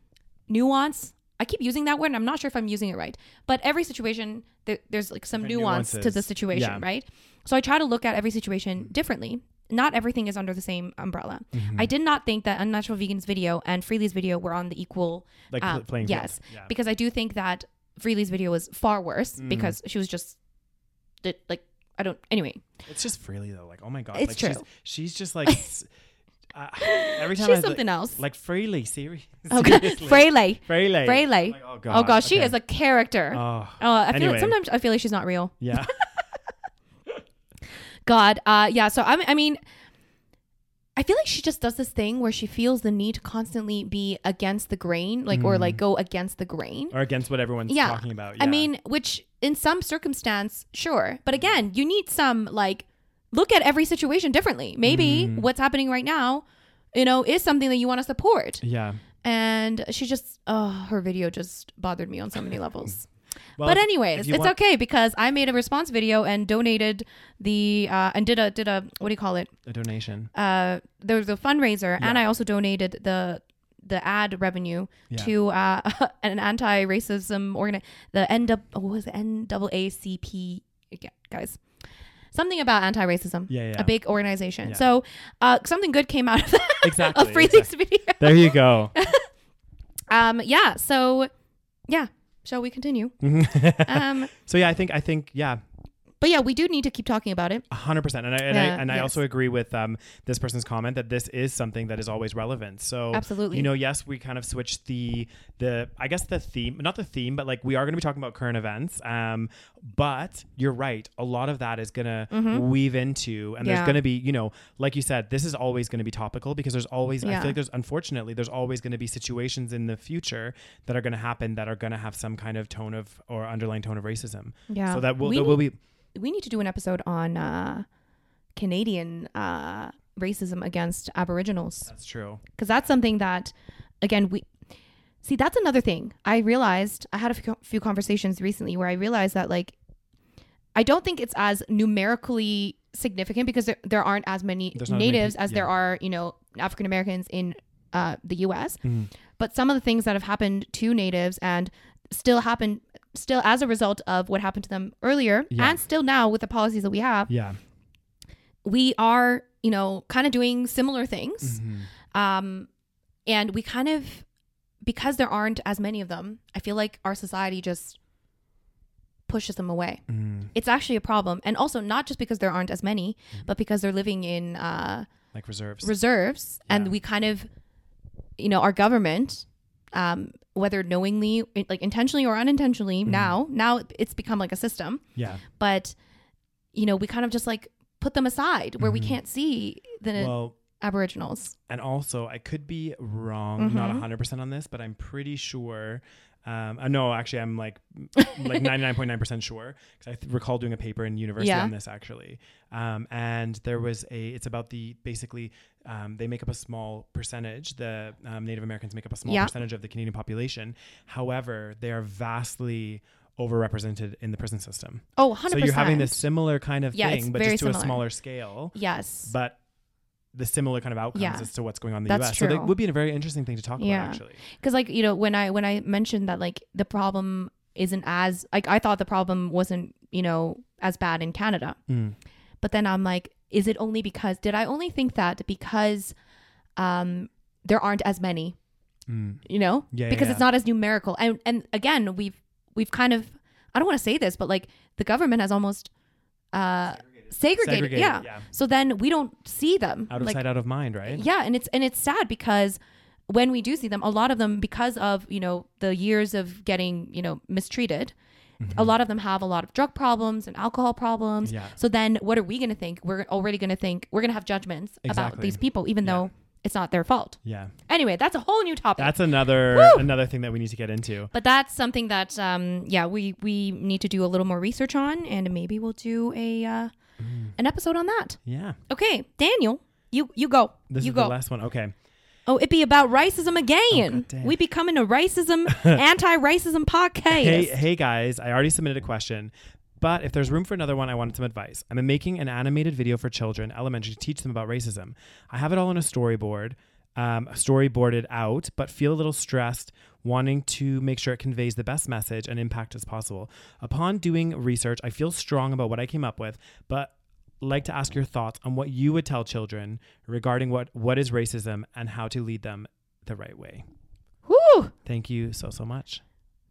nuance. I keep using that word, and I'm not sure if I'm using it right. But every situation, there, there's like some Different nuance to the situation, Yeah. right? So I try to look at every situation differently. Not everything is under the same umbrella. Mm-hmm. I did not think that Unnatural Vegans video and Freelee's video were on the equal. Like um, pl- playing field. yes, Yeah. because I do think that Freelee's video was far worse Mm. because she was just, the- like, I don't. Anyway, It's just Freelee though. Like, oh my god, It's like true. She's, she's just like uh, every time she's I, something like, else. like Freelee, serious. Okay. Freyle. Freelee. Freyle. Like, oh Oh god. gosh, she okay. is a character. Oh, Oh, I feel Anyway. like sometimes I feel like she's not real. yeah. God, uh, yeah. So I, I mean, I feel like she just does this thing where she feels the need to constantly be against the grain, like or like go against the grain. or against what everyone's Yeah. talking about. I mean, which in some circumstance, sure. But again, you need some like look at every situation differently. Maybe Mm. what's happening right now, you know, is something that you want to support. yeah. And she just oh, her video just bothered me on so many levels. Well, but anyways, it's want- okay because I made a response video and donated the uh and did a did a what do you call it? a donation. uh there was a fundraiser and I also donated the the ad revenue Yeah. to uh an anti-racism organ the N what was it NAACP yeah, guys something about anti-racism Yeah, yeah. a big organization Yeah. so uh something good came out of that Exactly, of Freelee's video There you go. um yeah so yeah shall we continue? Um so yeah, I think I think yeah, but yeah we do need to keep talking about it A hundred percent, and I and, Yeah, I, and I also agree with um, this person's comment that this is something that is always relevant. So Absolutely. you know, yes, we kind of switched the the I guess the theme, not the theme, but like we are going to be talking about current events. Um, but you're right, a lot of that is going to weave into, and there's Mm-hmm. Yeah. going to be, you know, like you said, this is always going to be topical because there's always, I feel like there's unfortunately there's always going to be situations in the future that are going to happen that are going to have some kind of tone of or underlying tone of racism. Yeah. So that will We that will be. We need to do an episode on uh, Canadian uh, racism against Aboriginals That's true. because that's something that, again, we see. That's another thing. I realized I had a few, conversations recently where I realized that like I don't think it's as numerically significant because there, there aren't as many There's not as many natives peop- as there are you know African Americans in uh, the U.S. Mhm. But some of the things that have happened to natives and still happen still as a result of what happened to them earlier Yeah. and still now with the policies that we have Yeah. we are you know kind of doing similar things Mhm. um and we kind of because there aren't as many of them i feel like our society just pushes them away Mm. it's actually a problem and also not just because there aren't as many Mm-hmm. but because they're living in uh Like reserves. reserves and we kind of you know our government um whether knowingly like intentionally or unintentionally Mm-hmm. now now it's become like a system yeah. but you know we kind of just like put them aside where we can't see the Mm-hmm. Well, aboriginals and also I could be wrong, not Mhm. hundred percent on this, but I'm pretty sure. Um, uh, no, actually, I'm like like 99.9% sure because I th- recall doing a paper in university Yeah. on this actually. Um, and there was a, it's about the basically, um, they make up a small percentage. The um, Native Americans make up a small Yeah. percentage of the Canadian population. However, they are vastly overrepresented in the prison system. oh 100% So you're having this similar kind of Yeah, thing, but just to a smaller scale. yes But the similar kind of outcomes Yeah. as to what's going on in the That's US. So true. that would be a very interesting thing to talk Yeah. about actually. because like you know when i when i mentioned that like the problem isn't as like i thought the problem wasn't you know as bad in canada Mm. but then i'm like is it only because did i only think that because um there aren't as many Mm. you know Yeah, because yeah, it's yeah. not as numerical and and again we've we've kind of i don't want to say this but like the government has almost uh segregated, Segregated, yeah. yeah. so then we don't see them Out of like sight, out of mind, right? yeah and it's and it's sad because when we do see them a lot of them because of you know the years of getting you know mistreated a lot of them have a lot of drug problems and alcohol problems Yeah. so then what are we going to think we're already going to think we're going to have judgments about these people even Yeah. though it's not their fault Yeah. anyway that's a whole new topic That's another Woo! another thing that we need to get into. but that's something that um yeah we we need to do a little more research on and maybe we'll do a uh Mm. an episode on that Yeah. okay daniel you you go This you is go the last one. Okay. Oh, it be about racism again. God damn. we becoming a racism, anti-racism podcast. Hey, hey guys, I already submitted a question, but if there's room for another one, I wanted some advice. I'm making an animated video for children, elementary, to teach them about racism. I have it all on a storyboard, um, storyboarded out, but feel a little stressed, wanting to make sure it conveys the best message and impact as possible. Upon doing research, I feel strong about what I came up with, but like to ask your thoughts on what you would tell children regarding what what is racism and how to lead them the right way. Whew, Thank you so so much.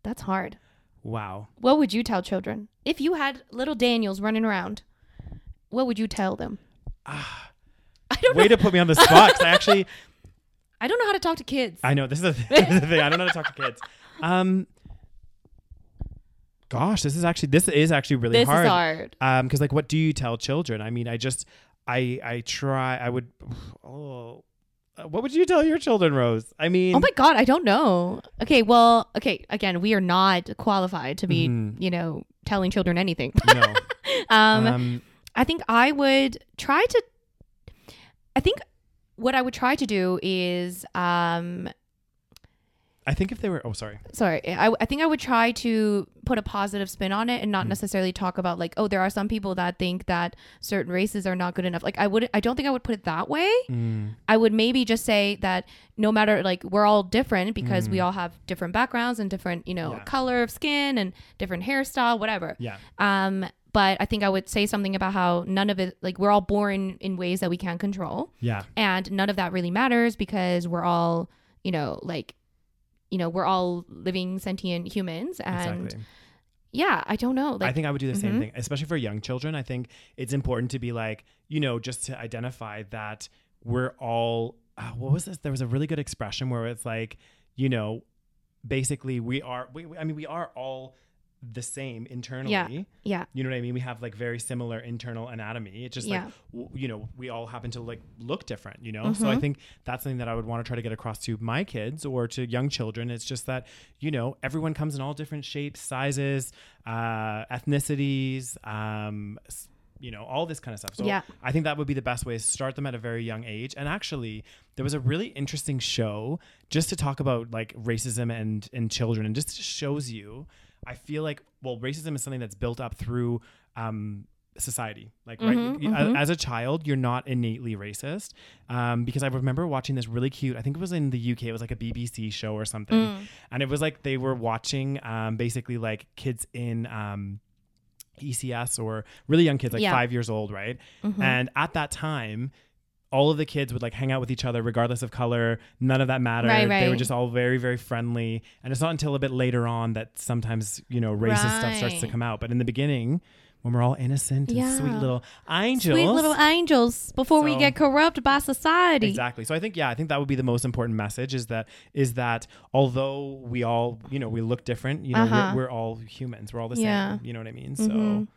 that's hard. Wow. What would you tell children if you had little Daniels running around? What would you tell them? I don't Way know. to put me on the spot. I actually, I don't know how to talk to kids. I know this is, the, this is the thing. I don't know how to talk to kids. Um, gosh, this is actually this is actually really this hard. is hard. Um, because like, what do you tell children? I mean, I just, I I try. I would. Oh, what would you tell your children, Rose? I mean, Oh my god, I don't know. Okay, well, okay, again, we are not qualified to be, Mhm. you know, telling children anything. no. um, um, I think I would try to. I think what I would try to do is, um, I think if they were. Oh, sorry. sorry, I, I think I would try to put a positive spin on it and not Mm. necessarily talk about like, oh, there are some people that think that certain races are not good enough. Like, I would, I don't think I would put it that way. Mm, I would maybe just say that no matter like we're all different because we Mm. all have different backgrounds and different, you know, Yeah. color of skin and different hairstyle, whatever. yeah. Um, but I think I would say something about how none of it, like we're all born in ways that we can't control, Yeah. and none of that really matters because we're all, you know, like, you know, we're all living sentient humans, and Exactly. yeah, I don't know, like, I think I would do the same Mhm. thing, especially for young children. I think it's important to be like, you know, just to identify that we're all. Uh, what was this? There was a really good expression where it's like, you know, basically we are. We, I mean, we are all the same internally. yeah, You know what I mean? We have like very similar internal anatomy. It's just Yeah. like w- you know, we all happen to like look different, you know? So I Mhm. think that's something that I would want to try to get across to my kids or to young children. It's just that, you know, everyone comes in all different shapes, sizes, uh, ethnicities, um, you know, all this kind of stuff. So Yeah. I think that would be the best way is start them at a very young age. And actually, there was a really interesting show just to talk about like racism and and children, and just shows you. I feel like well, racism is something that's built up through um, society. Like right, Mhm, you- a- mhm. as a child, you're not innately racist. Um, because I remember watching this really cute. I think it was in the UK. It was like a BBC show or something, Mm. and it was like they were watching um, basically like kids in. Um, ECS or really young kids, like Yeah. five years old, right? Mhm. And at that time, all of the kids would like hang out with each other regardless of color. None of that mattered. Right, They were just all very, very friendly. And it's not until a bit later on that sometimes, you know, racist stuff starts to come out. But in the beginning, when we're all innocent and sweet little angels. Sweet little angels before we get corrupt by society. Exactly. So I think yeah, I think that would be the most important message is that is that although we all, you know, we look different, you know, Uh-huh. we're, we're all humans. We're all the Yeah. same. You know what I mean? So Mhm.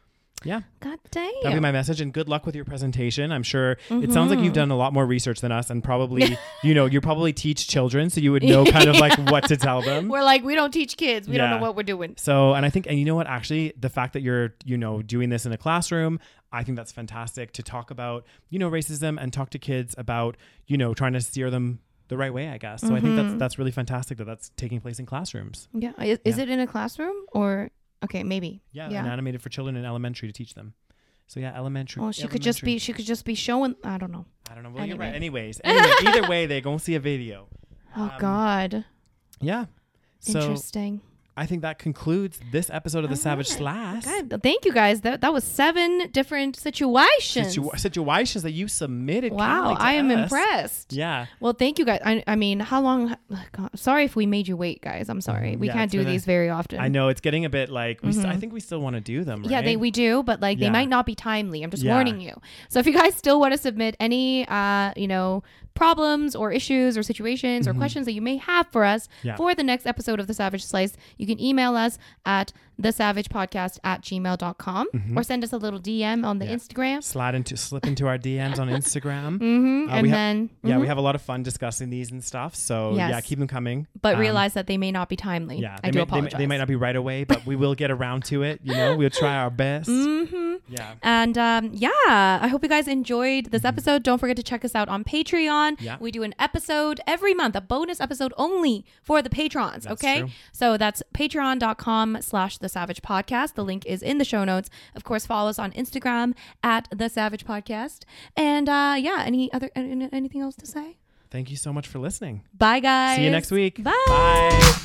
Yeah. God damn. That'd be my message, and good luck with your presentation. I'm sure it sounds like you've Mhm. done a lot more research than us, and probably, you know, you probably teach children, so you would know kind of like what to tell them. We're like, we don't teach kids. We don't know what we're doing. So, and I think, and you know what, actually, the fact that you're, you know, doing this in a classroom, I think that's fantastic to talk about, you know, racism and talk to kids about, you know, trying to steer them the right way, I guess. So I think that's Mhm. that's really fantastic that that's taking place in classrooms. Yeah. Is, is it in a classroom or okay, maybe. Yeah, Yeah. and animated for children in elementary to teach them. So yeah, elementary. Well, she could just be she could just be showing I don't know. I don't know. Well, you're right. Anyways, anyway, either way, they're gonna see a video. Oh Um, god. Yeah. So Interesting. I think that concludes this episode of the All SaVeg right. Slash. God, thank you guys. That that was seven different situations. Situ- situations that you submitted. wow, I am us. impressed. Yeah. Well, thank you guys. I, I mean, how long? God, sorry if we made you wait, guys. I'm sorry. Mhm. We Yeah, can't do these very often. I know it's getting a bit like we. St- I Mhm. think we still want to do them. Right? Yeah, they we do, but like Yeah. they might not be timely. I'm just Yeah. warning you. So if you guys still want to submit any uh, you know, problems or issues or situations or Mhm. questions that you may have for us Yeah. for the next episode of The SaVeg Slice, you can email us at thesavegpodcast at gmail.com Mhm. or send us a little DM on the Yeah. Instagram. slide into slip into our DMs on Instagram. Mm-hmm. Uh, and we ha- then Yeah, mhm. we have a lot of fun discussing these and stuff. So yeah, keep them coming. but Um, realize that they may not be timely. Yeah, I they do may, apologize. They, they might not be right away, but we will get around to it. You know, we'll try our best. Mm-hmm. Yeah. And um, yeah, I hope you guys enjoyed this episode. Don't forget to check us out on Patreon. Mm-hmm. Yeah. We do an episode every month, a bonus episode only for the patrons. That's okay. true. So that's patreon.com slash the saveg podcast. The link is in the show notes. Of course, follow us on Instagram at the saveg podcast. And uh, yeah, any other anything else to say? Thank you so much for listening. Bye guys. See you next week. Bye. Bye.